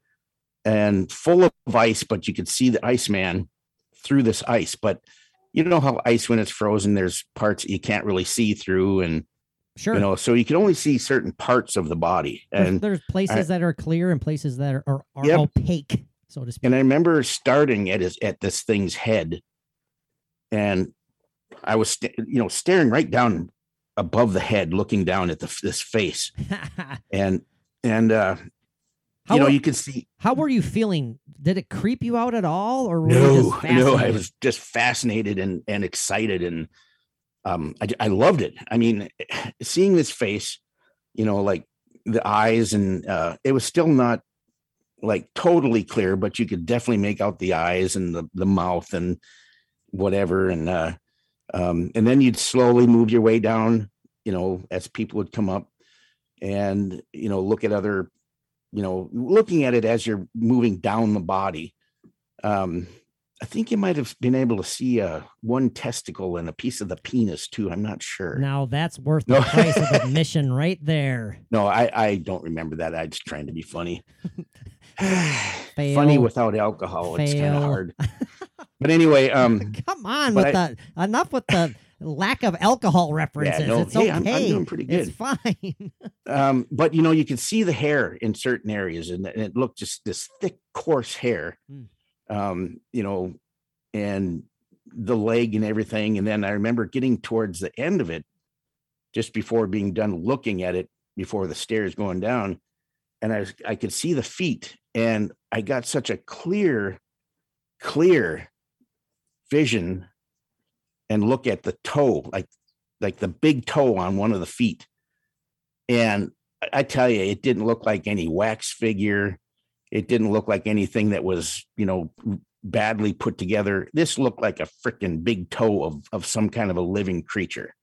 and full of ice but you could see the iceman through this ice but you know how ice when it's frozen there's parts you can't really see through and Sure. you know so you can only see certain parts of the body and there's places that are clear and places that are, are, Yep. opaque, so to speak. and I remember starting at his at this thing's head, and I was sta- you know staring right down above the head, looking down at the this face, <laughs> and and uh, how, you know were, you could see how were you feeling? Did it creep you out at all, or no <laughs> no I was just fascinated and and excited and um I I loved it. I mean, seeing this face, you know, like the eyes and uh, it was still not like totally clear, but you could definitely make out the eyes and the, the mouth and whatever. And, uh, um, and then you'd slowly move your way down, you know, as people would come up and, you know, look at other, you know, looking at it as you're moving down the body. Um, I think you might have been able to see uh, one testicle and a piece of the penis too. I'm not sure. Now that's worth No. the price of <laughs> admission right there. No, I, I don't remember that. I was trying to be funny. <sighs> funny without alcohol. It's kind of hard. <laughs> But anyway, um, Come on with the enough with the lack of alcohol references. no, it's hey, okay. I'm- I'm doing pretty It's fine. <laughs> um, but you know, you can see the hair in certain areas, and, and it looked just this thick, coarse hair. Mm. Um, you know, and the leg and everything. And then I remember getting towards the end of it, just before being done looking at it before the stairs going down, and I was, I could see the feet, and I got such a clear, clear vision, and look at the toe, like like the big toe on one of the feet. And I- tell you, it didn't look like any wax figure. It didn't look like anything that was, you know, badly put together. This looked like a freaking big toe of, of some kind of a living creature.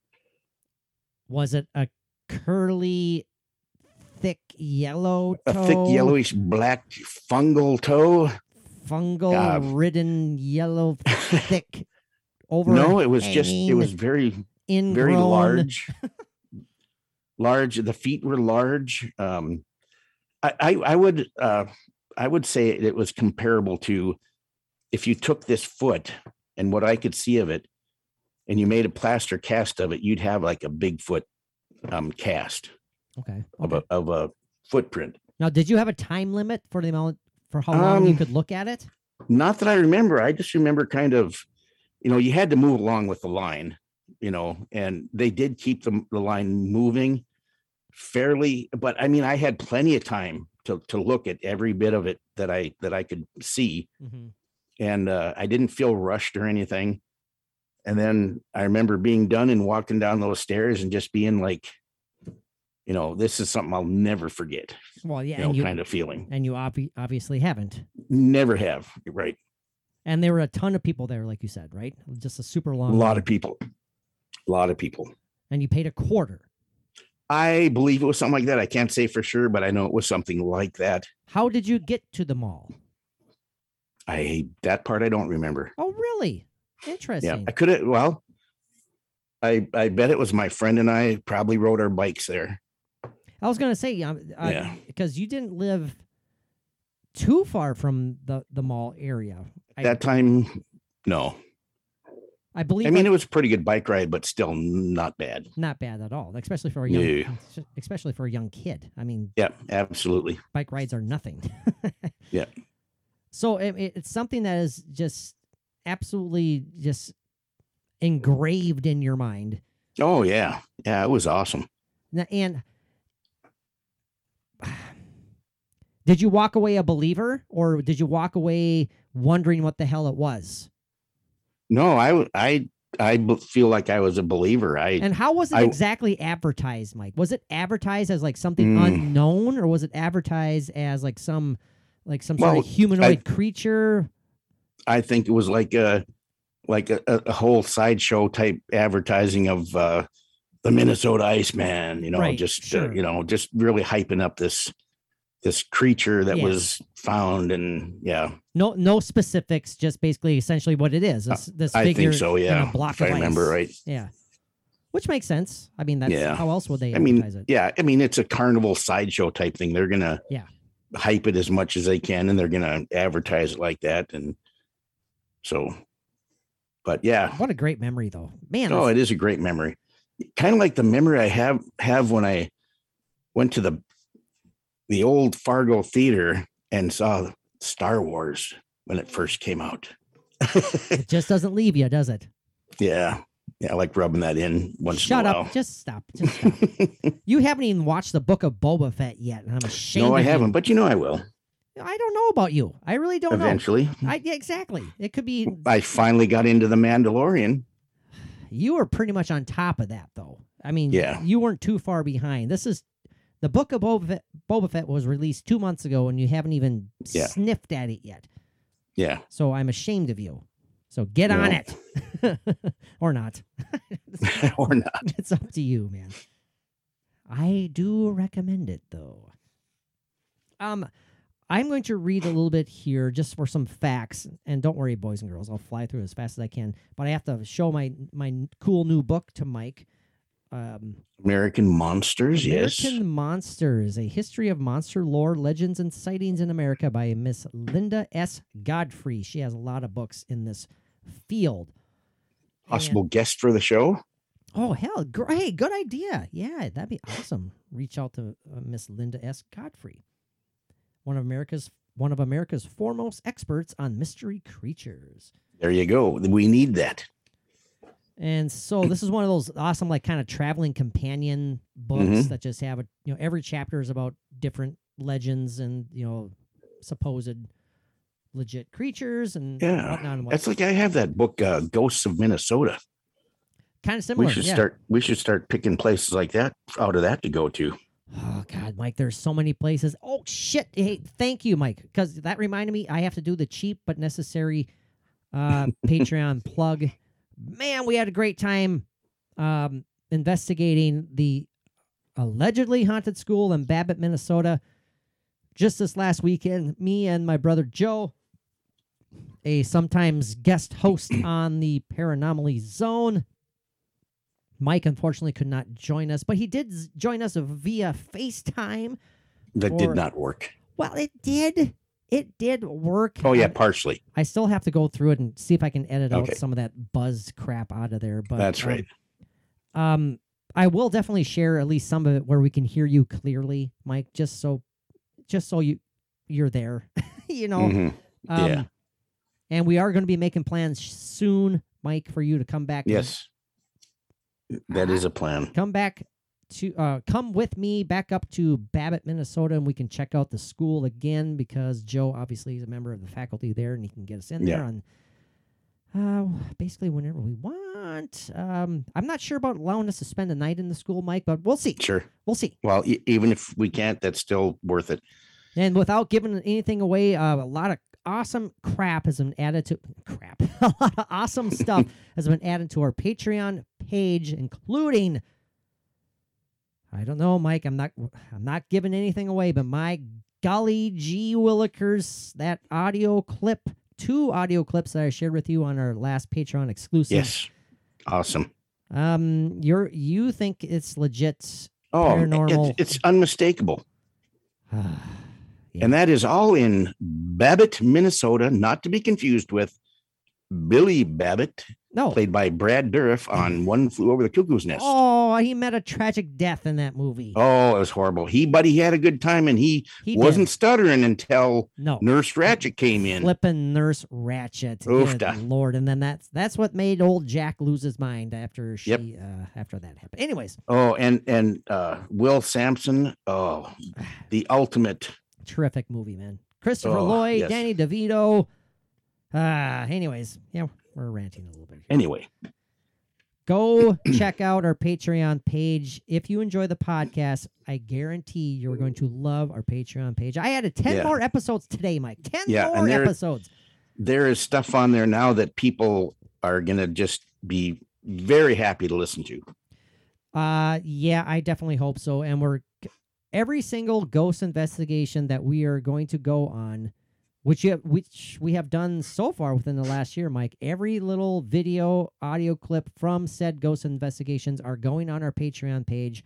Was it a curly, thick yellow A thick yellowish black fungal toe. fungal God. ridden yellow <laughs> thick over no, it was just it was very ingrown. very large. <laughs> large. The feet were large. Um, I, I, I would, uh, I would say it was comparable to if you took this foot and what I could see of it, and you made a plaster cast of it, you'd have like a Bigfoot um, cast Okay. of a of a footprint. Now, did you have a time limit for the amount for how long you Um, could look at it? Not that I remember. I just remember kind of, you know, you had to move along with the line, you know, and they did keep the, the line moving fairly. But I mean, I had plenty of time to to look at every bit of it that I that I could see, mm-hmm. and uh, I didn't feel rushed or anything. And then I remember being done and walking down those stairs and just being like, you know, this is something I'll never forget. Well, yeah, You know, you kind of feeling. and you obvi- obviously haven't. Never have. Right. And there were a ton of people there, like you said, right? Just a super long. A lot of people. A lot of people. And you paid a quarter. I believe it was something like that. I can't say for sure, but I know it was something like that. How did you get to the mall? I that part I don't remember. Oh, really? Interesting. Yeah. I could have. Well, I I bet it was my friend and I probably rode our bikes there. I was gonna say, um, uh, Yeah. because you didn't live too far from the the mall area. I, That time, no. I believe. I mean, like, it was a pretty good bike ride, but still not bad. not bad at all, especially for a young, Yeah. especially for a young kid. I mean, Yeah, absolutely. bike rides are nothing. <laughs> Yeah. So it- it's something that is just absolutely just engraved in your mind. Oh yeah, yeah, it was awesome. Now, and did you walk away a believer, or did you walk away wondering what the hell it was? No, I I I feel like I was a believer. I And how was it I- exactly advertised, Mike? Was it advertised as like something Mm. unknown, or was it advertised as like some like some sort of humanoid creature? I think it was like a like a, a a whole sideshow type advertising of uh the Minnesota Iceman, you know, Right, just sure. uh, you know, just really hyping up this this creature that Yeah. was found, and yeah, No, no specifics. Just basically, essentially, what it is. This, this Uh, I think so. Yeah, block if I remember right. Yeah, which makes sense. I mean, that's Yeah. how else would they I mean, advertise it? yeah, I mean, it's a carnival sideshow type thing. They're gonna Yeah. hype it as much as they can, and they're gonna advertise it like that, and so. But yeah, What a great memory, though, man. oh, it is a great memory. Kind of like the memory I have have when I went to the the old Fargo theater and saw Star Wars when it first came out. it just doesn't leave you, does it? yeah, yeah, I like rubbing that in once Shut in a up. while. Just stop. Just stop. <laughs> you haven't even watched the book of Boba Fett yet, and I'm ashamed. no, I you. haven't, but you know I will I don't know about you. I really don't eventually. know. I yeah, exactly. It could be I finally got into the Mandalorian. you were pretty much on top of that, though. I mean, Yeah. you weren't too far behind. This is the book of Boba Fett, Boba Fett was released two months ago, and you haven't even Yeah. sniffed at it yet. Yeah, So I'm ashamed of you. So get on it, <laughs> or not. <laughs> or not. <laughs> it's up to you, man. I do recommend it though. Um, I'm going to read a little bit here just for some facts, and don't worry, boys and girls, I'll fly through as fast as I can. But I have to show my my cool new book to Mike. Um, American Monsters. American yes. American Monsters: A History of Monster Lore, Legends, and Sightings in America by Miss Linda S. Godfrey. She has a lot of books in this field. And- Possible guest for the show. Oh hell, great, good idea. Yeah, that'd be awesome. Reach out to uh, Miss Linda S. Godfrey, one of America's one of America's foremost experts on mystery creatures. There you go. We need that. And so this is one of those awesome, like kind of traveling companion books Mhm. that just have a you know every chapter is about different legends and you know supposed legit creatures and Yeah, whatnot. And That's like I have that book, uh, Ghosts of Minnesota. kind of similar. we should yeah. start. We should start picking places like that out of that to go to. Oh God, Mike, there's so many places. Oh shit! Hey, thank you, Mike, because that reminded me I have to do the cheap but necessary uh, <laughs> Patreon plug. Man, we had a great time um, investigating the allegedly haunted school in Babbitt, Minnesota. Just this last weekend, me and my brother Joe, a sometimes guest host <clears throat> on the Paranormally Zone, Mike unfortunately could not join us, but he did join us via FaceTime. That Or- did not work. Well, it did. It did work. Oh yeah, partially. I still have to go through it and see if I can edit Okay. out some of that buzz crap out of there. But That's um, right. Um, I will definitely share at least some of it where we can hear you clearly, Mike. Just so, just so you you're there. <laughs> you know. Mhm. Um, Yeah. And we are going to be making plans soon, Mike, for you to come back. and Yes, that is a plan. come back to uh come with me back up to Babbitt, Minnesota, and we can check out the school again because Joe obviously is a member of the faculty there and he can get us in there Yeah. on uh basically whenever we want. Um I'm not sure about allowing us to spend a night in the school, Mike, but we'll see. Sure. We'll see. Well, e- even if we can't, that's still worth it. And without giving anything away, uh, a lot of awesome crap has been added to crap. <laughs> a lot of awesome stuff <laughs> has been added to our Patreon page, including I don't know, Mike. I'm not I'm not giving anything away, but my golly gee willikers, that audio clip, two audio clips that I shared with you on our last Patreon exclusive. Yes. Awesome. Um you're you think it's legit Oh, Paranormal. it's, it's unmistakable. <sighs> Yeah. And that is all in Babbitt, Minnesota, not to be confused with Billy Babbitt, no. played by Brad Dourif on <sighs> One Flew Over the Cuckoo's Nest. Oh, he met a tragic death in that movie. Oh, it was horrible. He, but he had a good time, and he, he wasn't did. stuttering until no Nurse Ratched came in. flipping Nurse Ratched. Good Lord, and then that's that's what made old Jack lose his mind after she Yep. uh, after that happened. Anyways, Oh, and and uh, Will Sampson. Oh, <sighs> the ultimate. terrific movie, man. Christopher Oh, Lloyd, yes. Danny DeVito. Ah, anyways, yeah, we're ranting a little bit. Here. Anyway, Go <clears throat> check out our Patreon page. If you enjoy the podcast, I guarantee you're going to love our Patreon page. I added 10 Yeah. more episodes today, Mike. 10 Yeah, more there- episodes. there is stuff on there now that people are gonna just be very happy to listen to. Uh yeah, I definitely hope so. And we're every single ghost investigation that we are going to go on, which you have, which we have done so far within the last year, Mike. Every little video, audio clip from said ghost investigations are going on our Patreon page.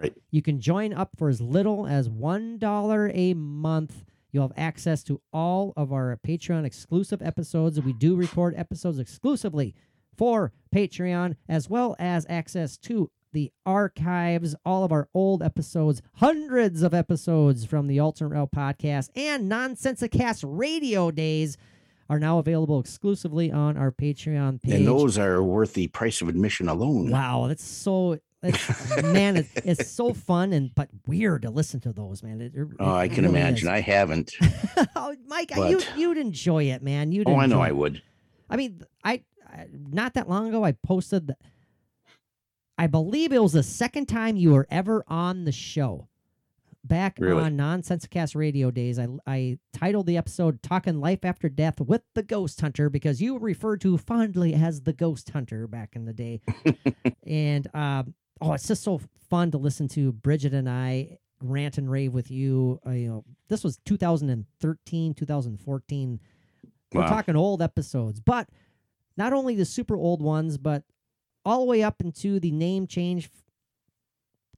Right. You can join up for as little as one dollar a month. You'll have access to all of our Patreon exclusive episodes. We do record episodes exclusively for Patreon, as well as access to the archives, all of our old episodes, hundreds of episodes from the Alternate Route podcast, and Nonsensicast radio days are now available exclusively on our Patreon page. And those are worth the price of admission alone. Wow, that's so. <laughs> Man, it's, it's so fun and but weird to listen to those, man. It, it Oh, I can really imagine. is. I haven't. <laughs> oh, Mike, you But- you'd enjoy it, man. You'd Oh, I know enjoy I would. I mean, I, I not that long ago I posted. The, I believe it was the second time you were ever on the show. Back Really? on Nonsensecast Radio Days, I I titled the episode "Talking Life After Death with the Ghost Hunter" because you were referred to fondly as the Ghost Hunter back in the day, <laughs> and um, oh, it's just so fun to listen to Bridget and I rant and rave with you. Uh, you know, this was 2013, 2014. We're talking old episodes, but not only the super old ones, but all the way up into the name change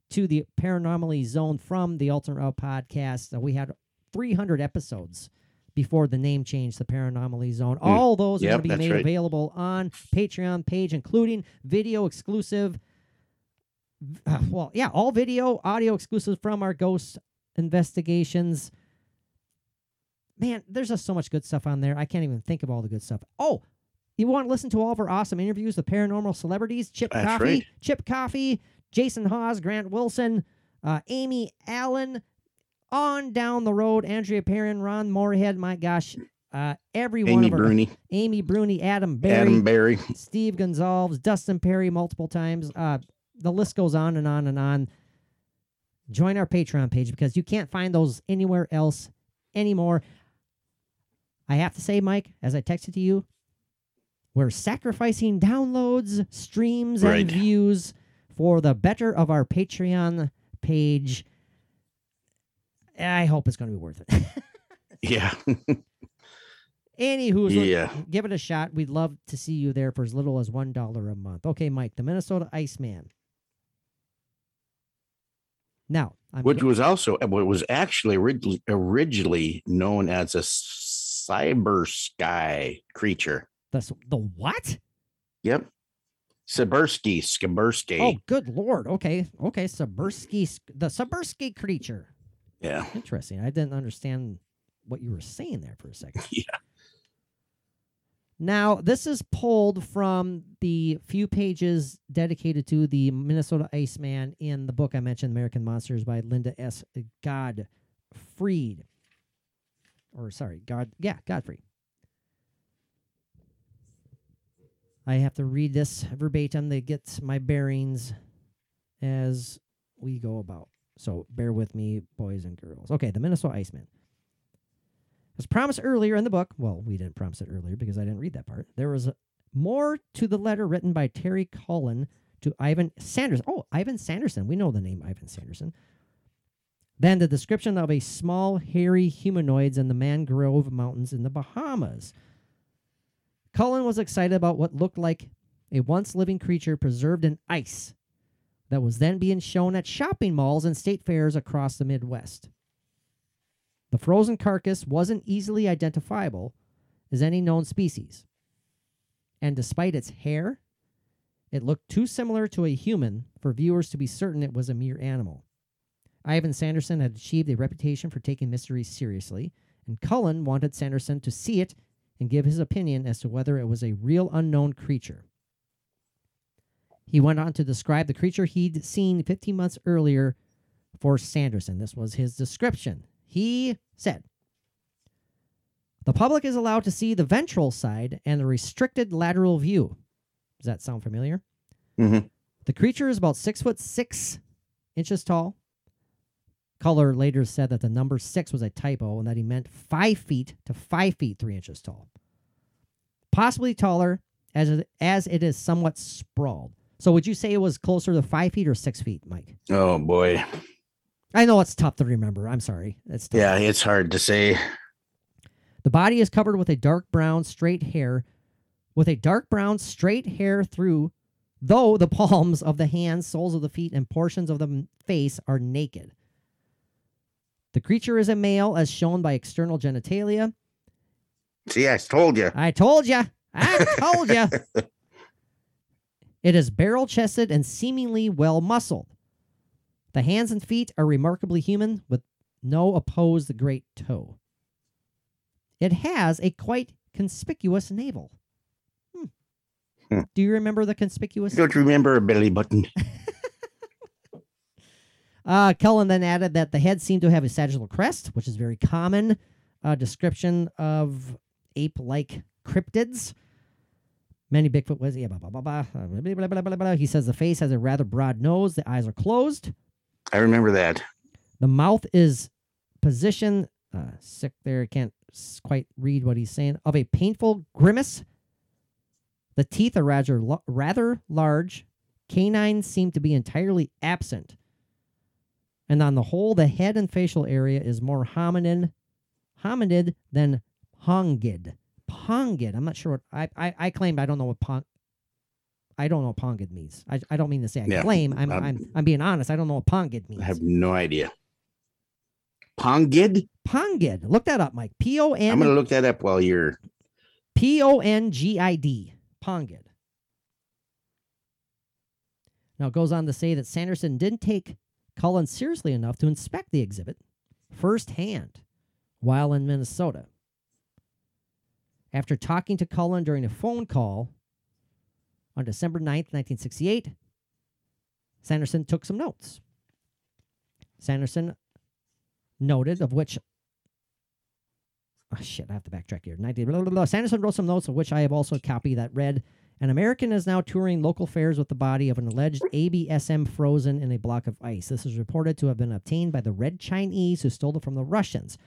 to the Paranormally Zone from the Alternate Route podcast. Uh, we had 300 episodes before the name change, the Paranormally Zone. All those are Hmm. Going to be made right. available on Patreon page, including video exclusive. uh, well, yeah, all video, audio exclusive from our ghost investigations. Man, there's just so much good stuff on there. I can't even think of all the good stuff. Oh, you want to listen to all of our awesome interviews with paranormal celebrities? Chip That's Coffey, right. Chip Coffey, Jason Hawes, Grant Wilson, uh, Amy Allan, on down the road, Andrea Perron, Ron Morehead. My gosh, uh, every one Amy of our Bruni, Amy Bruni, Adam Berry, Adam Berry. Steve Gonsalves, Dustin Pari multiple times. Uh, the list goes on and on and on. Join our Patreon page because you can't find those anywhere else anymore. I have to say, Mike, as I texted to you, we're sacrificing downloads, streams, Right. and views for the better of our Patreon page. I hope it's going to be worth it. <laughs> Yeah. Anywho, Yeah. give it a shot. We'd love to see you there for as little as one dollar a month. Okay, Mike, the Minnesota Iceman. Now, I'm Which was also uh, what was actually originally known as a cyber sky creature. The the what? Yep. Sibersky, Skibersky. Oh, good lord. Okay, okay, Sabursky, the Sabursky creature. Yeah. Interesting. I didn't understand what you were saying there for a second. <laughs> Yeah. Now, this is pulled from the few pages dedicated to the Minnesota Iceman in the book I mentioned, American Monsters by Linda S. Godfried. Or, sorry, God, yeah, Godfrey. I have to read this verbatim to get my bearings as we go about. So bear with me, boys and girls. Okay, the Minnesota Iceman. As promised earlier in the book, well, we didn't promise it earlier because I didn't read that part. There was more to the letter written by Terry Cullen to Ivan Sanderson. Oh, Ivan Sanderson. We know the name Ivan Sanderson. Than the description of a small, hairy humanoids in the Mangrove Mountains in the Bahamas. Cullen was excited about what looked like a once living creature preserved in ice that was then being shown at shopping malls and state fairs across the Midwest. The frozen carcass wasn't easily identifiable as any known species. And despite its hair, it looked too similar to a human for viewers to be certain it was a mere animal. Ivan Sanderson had achieved a reputation for taking mysteries seriously, and Cullen wanted Sanderson to see it and give his opinion as to whether it was a real unknown creature. He went on to describe the creature he'd seen 15 months earlier for Sanderson. This was his description. He said, The public is allowed to see the ventral side and the restricted lateral view. Does that sound familiar? Mhm. The creature is about six foot six inches tall. Color later said that the number six was a typo and that he meant five feet to five feet three inches tall. Possibly taller, as it, as it is somewhat sprawled. So would you say it was closer to five feet or six feet, Mike? Oh boy. I know it's tough to remember. I'm sorry. It's tough. Yeah, it's hard to say. The body is covered with a dark brown straight hair, with a dark brown straight hair through, though the <laughs> palms of the hands, soles of the feet, and portions of the face are naked. The creature is a male, as shown by external genitalia. See, I told you. I told you. I <laughs> told you. It is barrel chested and seemingly well muscled. The hands and feet are remarkably human with no opposed great toe. It has a quite conspicuous navel. Hmm. Hmm. Do you remember the conspicuous? Don't remember a belly button. <laughs> Uh, Cullen then added that the head seemed to have a sagittal crest, which is very common uh, description of ape-like cryptids. Many Bigfoot was yeah, blah, blah, blah, blah, blah, blah, blah, blah. He says the face has a rather broad nose. The eyes are closed. I remember that. The mouth is positioned uh, sick there. I can't quite read what he's saying. Of a painful grimace. The teeth are rather rather large. Canines seem to be entirely absent. And on the whole, the head and facial area is more hominin, hominid than pongid. Pongid. I'm not sure what I I, I claimed I don't know what pong. I don't know what pongid means. I, I don't mean to say I Yeah, claim. I'm, um, I'm I'm being honest. I don't know what pongid means. I have no idea. Pongid? Pongid. Look that up, Mike. P O I'm going to look that up while you're. P O N G I D. Pongid. Now it goes on to say that Sanderson didn't take Cullen seriously enough to inspect the exhibit firsthand while in Minnesota. After talking to Cullen during a phone call on December 9th, 1968, Sanderson took some notes. Sanderson noted, of which oh shit, I have to backtrack here. 19, blah, blah, blah. Sanderson wrote some notes of which I have also a copy that read An American is now touring local fairs with the body of an alleged ABSM frozen in a block of ice. This is reported to have been obtained by the Red Chinese who stole it from the Russians.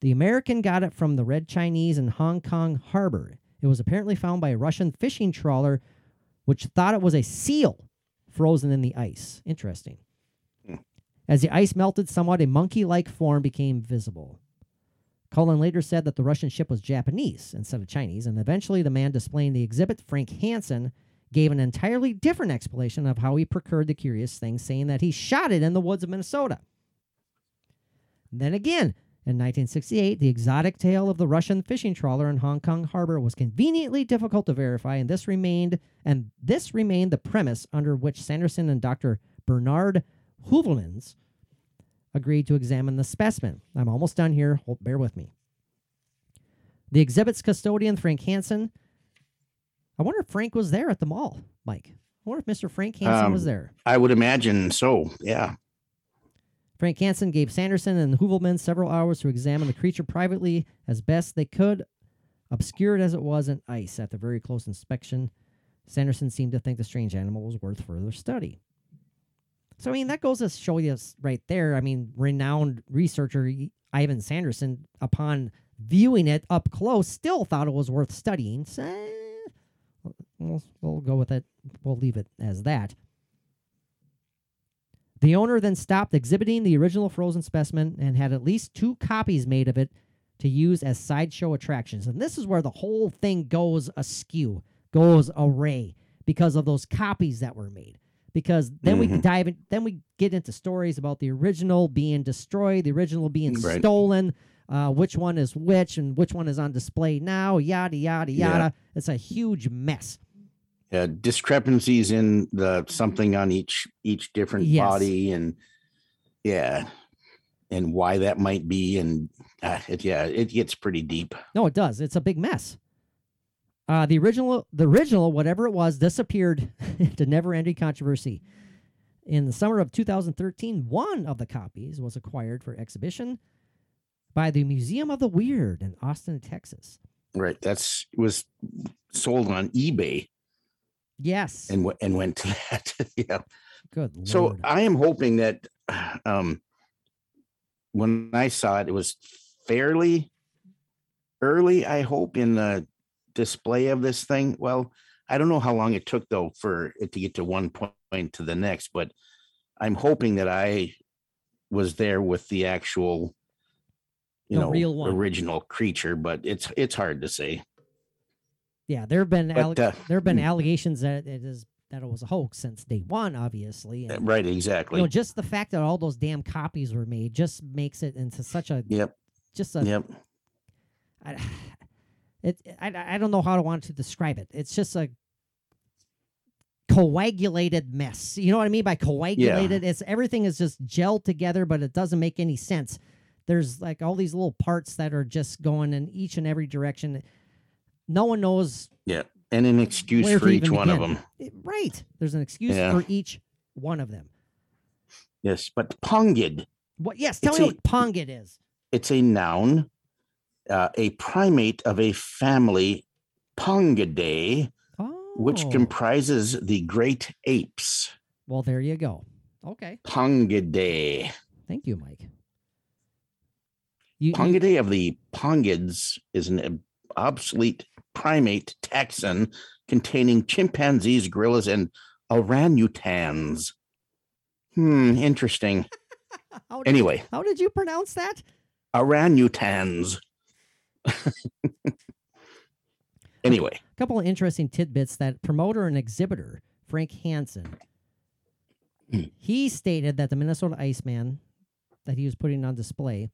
The American got it from the Red Chinese in Hong Kong harbor. It was apparently found by a Russian fishing trawler which thought it was a seal frozen in the ice. Interesting. Hmm. As the ice melted somewhat, a monkey like form became visible. Cullen later said that the Russian ship was Japanese instead of Chinese, and eventually the man displaying the exhibit, Frank Hansen, gave an entirely different explanation of how he procured the curious thing, saying that he shot it in the woods of Minnesota. Then again, in 1968, the exotic tale of the Russian fishing trawler in Hong Kong harbor was conveniently difficult to verify, and this remained and this remained the premise under which Sanderson and Dr. Bernard Heuvelmans agreed to examine the specimen. I'm almost done here. Hold, bear with me. The exhibit's custodian, Frank Hansen. I wonder if Frank was there at the mall, Mike. I wonder if Mr. Frank Hansen Um, was there. I would imagine so. Yeah. Frank Hansen gave Sanderson and Heuvelman several hours to examine the creature privately as best they could, obscured as it was in ice. After very close inspection, Sanderson seemed to think the strange animal was worth further study. So, I mean, that goes to show you right there. I mean, renowned researcher Ivan Sanderson, upon viewing it up close, still thought it was worth studying. So, we'll, we'll go with it. We'll leave it as that. The owner then stopped exhibiting the original frozen specimen and had at least two copies made of it to use as sideshow attractions. And this is where the whole thing goes askew, goes array because of those copies that were made. Because then we Mhm. dive in, then we get into stories about the original being destroyed, the original being Right. stolen, uh, which one is which, and which one is on display now, yada yada Yeah. yada. It's a huge mess. Uh, discrepancies in the something on each each different Yes. body and yeah and why that might be and uh, it, yeah it gets pretty deep No, it does. It's a big mess. Uh, the original, the original, whatever it was, disappeared <laughs> to never-ending controversy. In the summer of 2013, one of the copies was acquired for exhibition by the Museum of the Weird in Austin, Texas. right that's was sold on ebay Yes. and w- and went to <laughs> that yeah Good Lord. so i am hoping that <sighs> um when i saw it it was fairly early i hope in the display of this thing well i don't know how long it took though for it to get to one point to the next but i'm hoping that i was there with the actual, you The know, real one. original creature, but it's it's hard to say. Yeah, there have been But, alle- uh, there have been hmm. allegations that it is that it was a hoax since day one, obviously. and, Right, You exactly. know, just the fact that all those damn copies were made just makes it into such a yep, just a yep. I, <sighs> it I, I don't know how to want to describe it. It's just a coagulated mess. You know what I mean by coagulated? It's everything is just gelled together, but it doesn't make any sense. There's like all these little parts that are just going in each and every direction. No one knows Yeah, And an excuse for each one of them. Right. There's an excuse Yeah. for each one of them. Yes, but pongid. What? Yes. Tell It's me a- what pongid is. it's a noun, uh, a primate of a family, Pongidae, Oh, which comprises the great apes. well, there you go. Okay. Pongidae. Thank you, Mike. You, you- of the Pongids is an obsolete primate taxon containing chimpanzees, gorillas, and orangutans. Hmm, interesting. <laughs> how, did, Anyway, how did you pronounce that? orangutans. <laughs> anyway, A couple of interesting tidbits that promoter and exhibitor Frank Hansen Hmm. he stated that the Minnesota Iceman that he was putting on display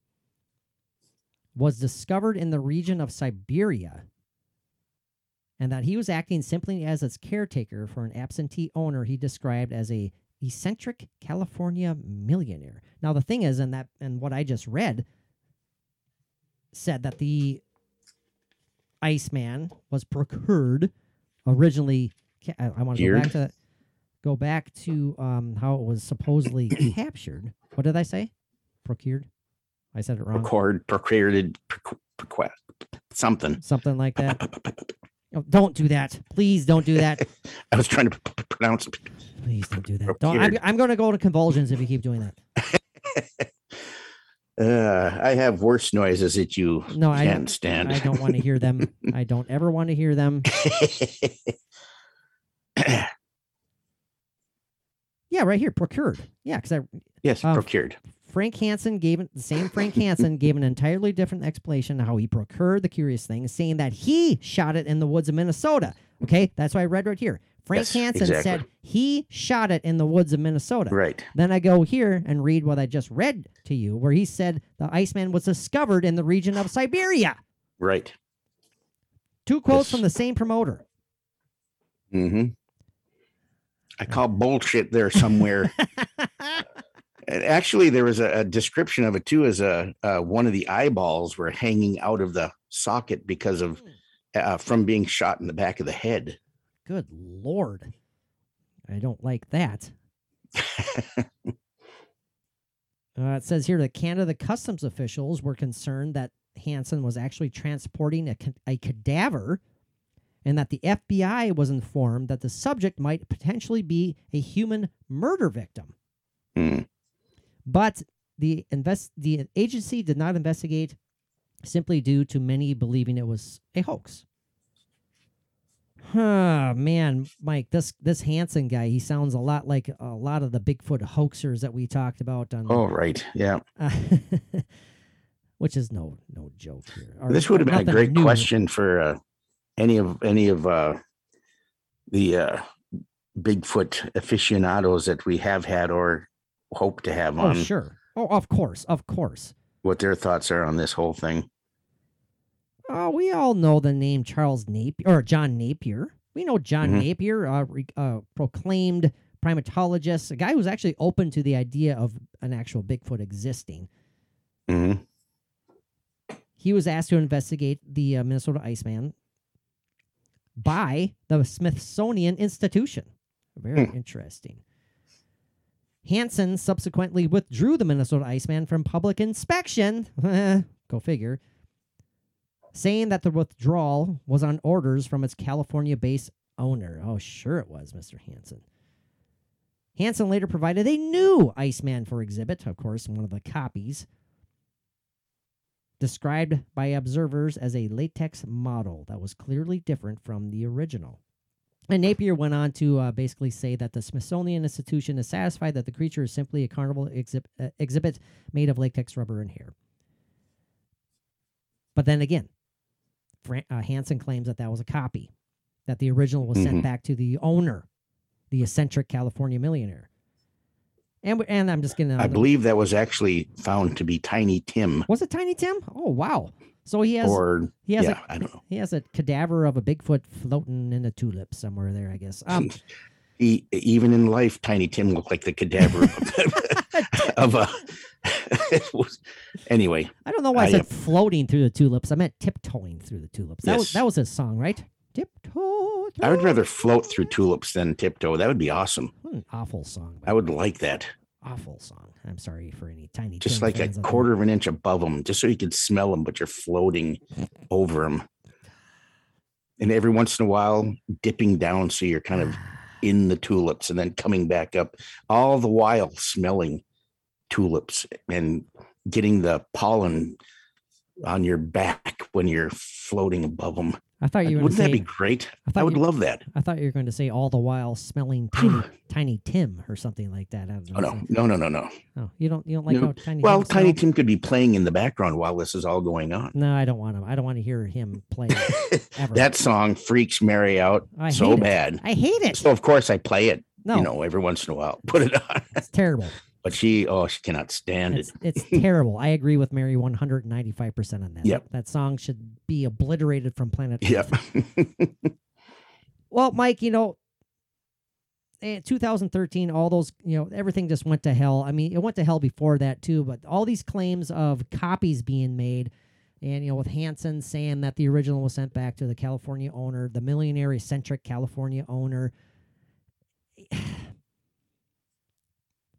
was discovered in the region of Siberia and that he was acting simply as its caretaker for an absentee owner he described as a eccentric California millionaire. Now the thing is and that and what I just read said that the Iceman was procured originally. I, I want to go back to go back to um, how it was supposedly <clears throat> captured. What did I say? Procured. I said it wrong. procured, proqu- proqu- something. Something like that. <laughs> Oh, don't do that. Please don't do that. <laughs> I was trying to p- p- pronounce. Please don't do that. Don't, I'm, I'm going to go to convulsions if you keep doing that. <laughs> Uh, I have worse noises that you No, I can't stand. I don't want to hear them. <laughs> I don't ever want to hear them. Yeah, right here, procured. Yeah, because I yes, Um, procured. Frank Hansen gave it the same Frank Hansen gave an entirely different explanation of how he procured the curious thing, saying that he shot it in the woods of Minnesota. Okay, that's what I read right here. Frank Yes, Hansen exactly. said he shot it in the woods of Minnesota. Right. Then I go here and read what I just read to you, where he said the Iceman was discovered in the region of Siberia. Right. Two quotes Yes. from the same promoter. Mm-hmm. I call bullshit there somewhere. <laughs> Actually, there was a, a description of it too, as a uh, one of the eyeballs were hanging out of the socket because of uh, from being shot in the back of the head. Good lord. I don't like that. <laughs> Uh, it says here that Canada customs officials were concerned that Hansen was actually transporting a, a cadaver and that the FBI was informed that the subject might potentially be a human murder victim. Hmm. But the invest the agency did not investigate simply due to many believing it was a hoax. Huh, man, Mike, this this Hansen guy, he sounds a lot like a lot of the Bigfoot hoaxers that we talked about on Oh, right. Yeah. uh, <laughs> which is no no joke here. Or- this would have been a great new. question for uh, any of any of uh, the uh, Bigfoot aficionados that we have had or hope to have on. Oh, sure. Oh, of course, of course. what their thoughts are on this whole thing. Oh, we all know the name Charles Napier or John Napier. We know John Mhm. Napier, uh, re- uh, proclaimed primatologist, a guy who's actually open to the idea of an actual Bigfoot existing. hmm He was asked to investigate the uh, Minnesota Iceman by the Smithsonian Institution. Very interesting. Hansen subsequently withdrew the Minnesota Iceman from public inspection. <laughs> Go figure. Saying that the withdrawal was on orders from its California based owner. Oh, sure it was, Mr. Hansen. Hansen later provided a new Iceman for exhibit, of course, one of the copies, described by observers as a latex model that was clearly different from the original. And Napier went on to uh, basically say that the Smithsonian Institution is satisfied that the creature is simply a carnival uh, exhibit made of latex rubber and hair. But then again, Fran- uh, Hansen claims that that was a copy, that the original was sent Mhm. back to the owner, the eccentric California millionaire. And and I'm just gonna. I believe that was actually found to be Tiny Tim, was it Tiny Tim? Oh wow! So he has or he has yeah, a I don't know. he has a cadaver of a Bigfoot floating in a tulip somewhere there. I guess. Um, He, <laughs> even in life, Tiny Tim looked like the cadaver of, a. <laughs> it <laughs> was- anyway, I don't know why I I, said uh, floating through the tulips. I meant tiptoeing through the tulips. That was Yes. that was his song, right? Tiptoe. I would rather float through tulips than tiptoe. That would be awesome. What an awful song. I would like that. awful song. I'm sorry for any tiny. Just like a fans out there. quarter of an inch above them, just so you can smell them, but you're floating over them. And every once in a while, dipping down so you're kind of <sighs> in the tulips and then coming back up, all the while smelling tulips and getting the pollen on your back when you're floating above them. I thought you were. Wouldn't gonna that be great? I I, would you- love that. I thought you were going to say all the while smelling tiny, tiny Tim or something like that. Oh no, no, no, no, no. Oh, you don't. You don't like No. how tiny. Well, Tim Tiny? Tim could be playing in the background while this is all going on. No, I don't want him. I don't want to hear him play. <laughs> Ever. that song freaks Mary out I so it. bad. I hate it. So of course I play it, No, you know, every once in a while. <laughs> Put it on. it's terrible. But she, oh, she cannot stand It's, it. it's terrible. I agree with Mary 195% on that. Yep. That song should be obliterated from planet Yep. <laughs> Well, Mike, you know, eh, in 2013, all those, you know, everything just went to hell. I mean, it went to hell before that too, but all these claims of copies being made, and, you know, with Hansen saying that the original was sent back to the California owner, the millionaire eccentric California owner.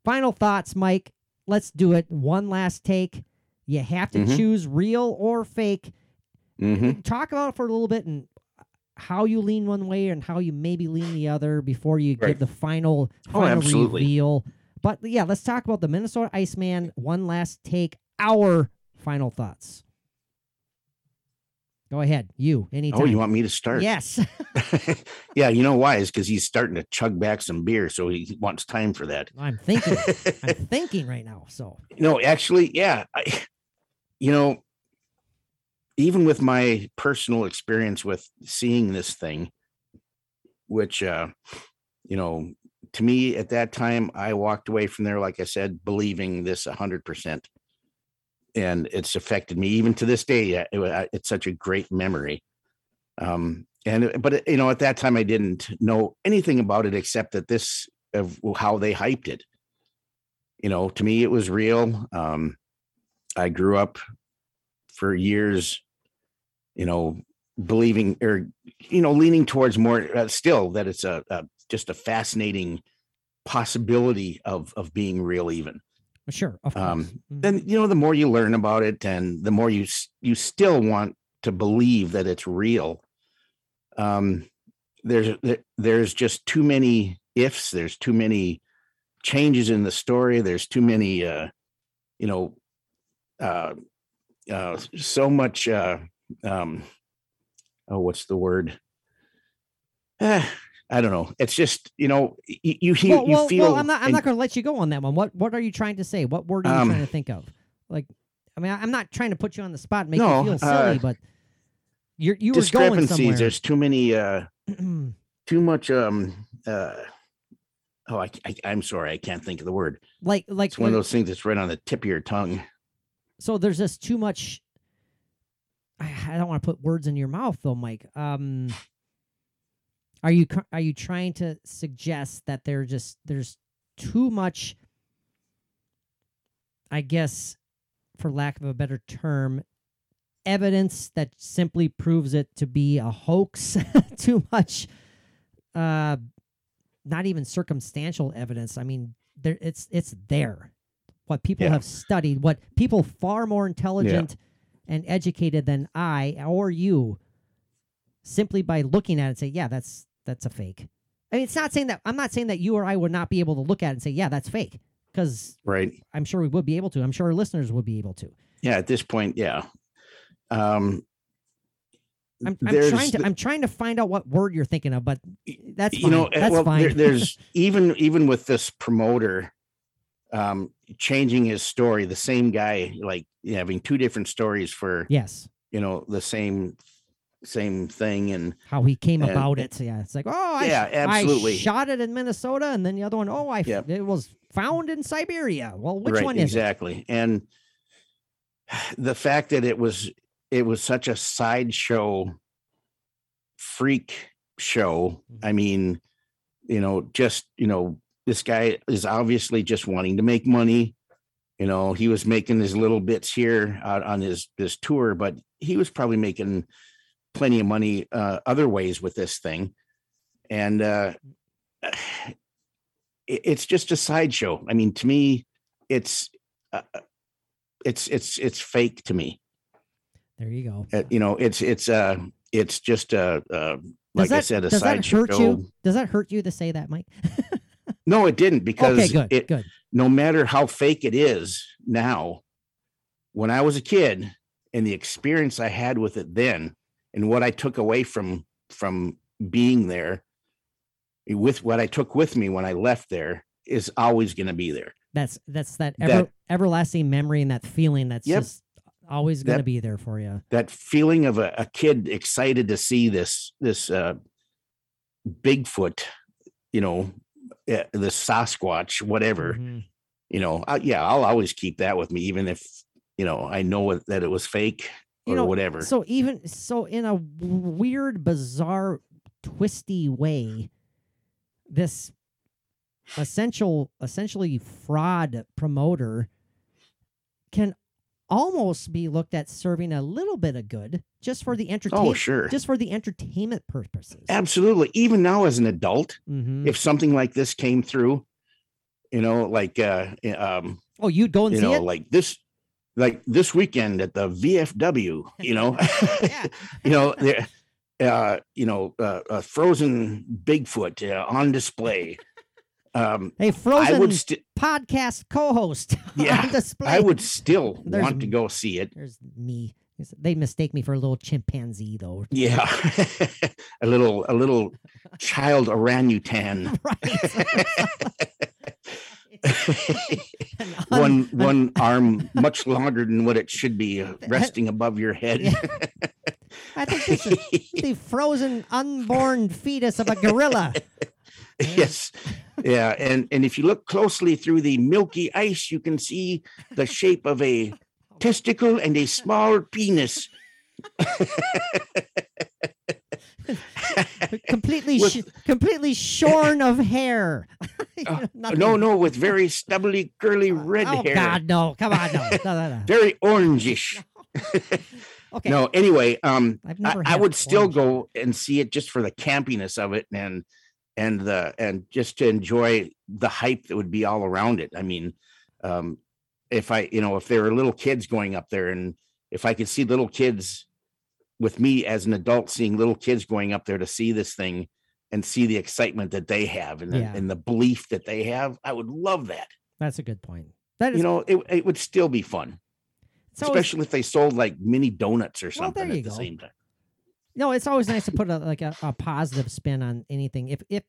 Final thoughts, Mike. Let's do it. One last take. You have to Mhm. choose real or fake hmm talk about it for a little bit and how you lean one way and how you maybe lean the other before you give the final Oh, final absolutely. reveal. But yeah, let's talk about the Minnesota Iceman. One last take. Our final thoughts. Go ahead, you. Anytime. Oh, you want me to start? Yes. <laughs> yeah, you know why? Is because he's starting to chug back some beer, so he wants time for that. I'm thinking. I'm <laughs> thinking right now. So no, actually, yeah. I, you know, even with my personal experience with seeing this thing, which, uh, you know, to me at that time, I walked away from there, like I said, believing this a hundred percent. And it's affected me even to this day. It, it's such a great memory. Um, and but you know, at that time, I didn't know anything about it except that this of how they hyped it. You know, to me, it was real. Um, I grew up for years, you know, believing or you know, leaning towards more uh, still that it's a, a just a fascinating possibility of of being real. Even sure, of course. Um, then, you know, the more you learn about it, and the more you you still want to believe that it's real. Um, there's there's just too many ifs. There's too many changes in the story. There's too many, uh, you know, uh, uh, so much. Uh, um, oh, what's the word? Eh, I don't know. It's just you know you you, hear, well, you feel. well, I'm not. I'm and- not going to let you go on that one. What What are you trying to say? What word are you Um, trying to think of? Like, I mean, I'm not trying to put you on the spot and make No, you feel uh, silly, but you're you were going somewhere. There's too many. Uh, <clears throat> too much. Um. Uh. Oh, I, I. I'm sorry. I can't think of the word. like like It's one of those things that's right on the tip of your tongue. so there's just too much. I, I don't want to put words in your mouth though, Mike. Um, are you are you trying to suggest that there just there's too much? I guess, for lack of a better term, evidence that simply proves it to be a hoax. <laughs> too much, uh, not even circumstantial evidence. I mean, there it's it's there. What people Yeah. have studied, what people far more intelligent and educated than I or you, simply by looking at it, say, yeah, that's that's a fake. I mean, it's not saying that I'm not saying that you or I would not be able to look at it and say, yeah, that's fake, because Right. I'm sure we would be able to. I'm sure our listeners would be able to. Yeah. At this point, yeah. Um. I'm, I'm trying to I'm trying to find out what word you're thinking of, but that's you know, eh, that's well, fine. there- there's <laughs> even even with this promoter um changing his story, the same guy like having two different stories for yes, you know the same same thing and how he came And- about it. So Yeah, it's like, oh, I, Yeah, absolutely. I shot it in Minnesota, and then the other one, oh, I Yep. it was found in Siberia. Well, which right one is it? exactly and <sighs> the fact that it was it was such a sideshow freak show Mm-hmm. i mean you know just you know this guy is obviously just wanting to make money you know he was making his little bits here out on his this tour but he was probably making plenty of money uh other ways with this thing and uh <sighs> it- it's just a sideshow i mean to me it's uh, it's it's it's fake to me There you go. Uh, you know it's it's uh it's just a uh like that, i said a does that hurt you? Does that hurt you to say that, Mike? <laughs> no it didn't because okay, good, it good. no matter how fake it is now when i was a kid and the experience i had with it then and what i took away from from being there with what i took with me when i left there is always going to be there That's that's that, That- ever, everlasting memory and that feeling that's Yep. just always going to be there for you. that feeling of a, a kid excited to see this this uh bigfoot you know uh, the sasquatch whatever Mhm. you know I, yeah i'll always keep that with me even if you know i know that it was fake You know, whatever So even so, in a weird, bizarre, twisty way, this essential, essentially fraud promoter can almost be looked at serving a little bit of good just for the entertainment. oh sure just for the entertainment purposes. absolutely even now as an adult Mhm. if something like this came through you know like uh eh, um oh, you'd go and you see know it. like this like this weekend at the vfw you know? <laughs> <laughs> You know there uh you know uh, a frozen bigfoot uh, on display. Um hey, i Frozen would st- podcast co-host <laughs> Yeah, on display. i would still There's want to go see it. There's me. They mistake me for a little chimpanzee, though. yeah. A little a little child orangutan. An un- <laughs> <laughs> one one arm much longer than what it should be uh, <laughs> resting above your head Yeah. I think this is the frozen unborn fetus of a gorilla. yes yeah and and if you look closely through the milky ice you can see the shape of a testicle and a small penis completely, With- sh- completely shorn of hair. <laughs> Uh, no no with very <laughs> stubbly curly red oh hair God, no! Come on, no, no, no, no. <laughs> very orangish Okay, no anyway um I. I would still orange. go and see it just for the campiness of it and and the and just to enjoy the hype that would be all around it. I mean, um, if I you know if there were little kids going up there and if I could see little kids with me as an adult seeing little kids going up there to see this thing and see the excitement that they have and, the, and the belief that they have, I would love that. That's a good point. That is, You know, it, it would still be fun, always- especially if they sold like mini donuts or something you at the go. same time. no, it's always nice to put a like a, a positive spin on anything. If if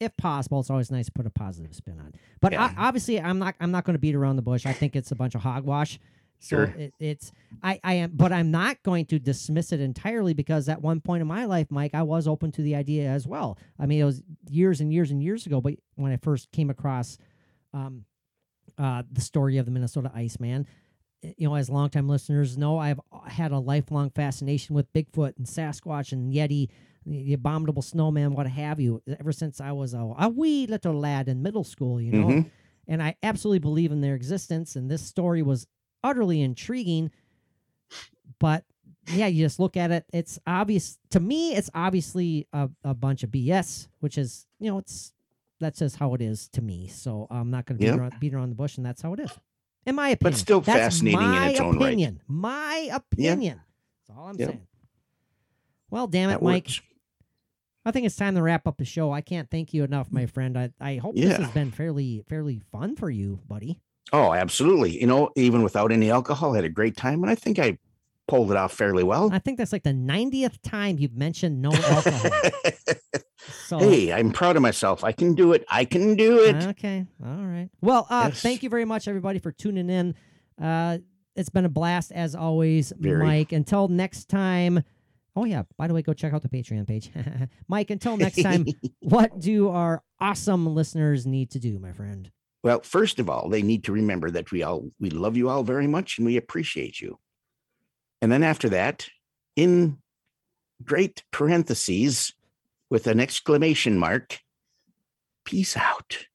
if possible, it's always nice to put a positive spin on. But Yeah. I, obviously, I'm not I'm not going to beat around the bush. I think it's a bunch of hogwash. So Sure. it, it's I I am, but I'm not going to dismiss it entirely because at one point in my life, Mike, I was open to the idea as well. I mean, it was years and years and years ago, but when I first came across um, uh, the story of the Minnesota Iceman, eh, you know, as longtime listeners know, I've had a lifelong fascination with Bigfoot and Sasquatch and Yeti, the, abominable snowman, what have you, ever since I was a, a wee little lad in middle school, you know. Mhm. And I absolutely believe in their existence. And this story was utterly intriguing. But yeah, you just look at it. It's obvious to me. It's obviously a, a bunch of BS, which is you know it's that's just how it is to me. So I'm not going to beat, Yep. around, beat around the bush, and that's how it is, in my opinion. But still That's fascinating in its own right. opinion. My opinion. Yeah. That's all I'm Yep. saying. Well, damn it, That Mike. works. I think it's time to wrap up the show. I can't thank you enough, my mm. friend. I, I hope this has been fairly fairly fun for you, buddy. Oh, absolutely. You know, even without any alcohol, I had a great time, and I think I pulled it off fairly well. I think that's like the 90th time you've mentioned no alcohol. <laughs> so, hey, I'm proud of myself. I can do it. I can do it. Okay. All right. Well, uh, Yes. thank you very much, everybody, for tuning in. Uh, it's been a blast as always, Very. Mike. Until next time. Oh yeah. By the way, go check out the Patreon page, <laughs> Mike. Until next time, <laughs> what do our awesome listeners need to do, my friend? Well, first of all, they need to remember that we all we love you all very much and we appreciate you. And then after that, in great parentheses with an exclamation mark, peace out.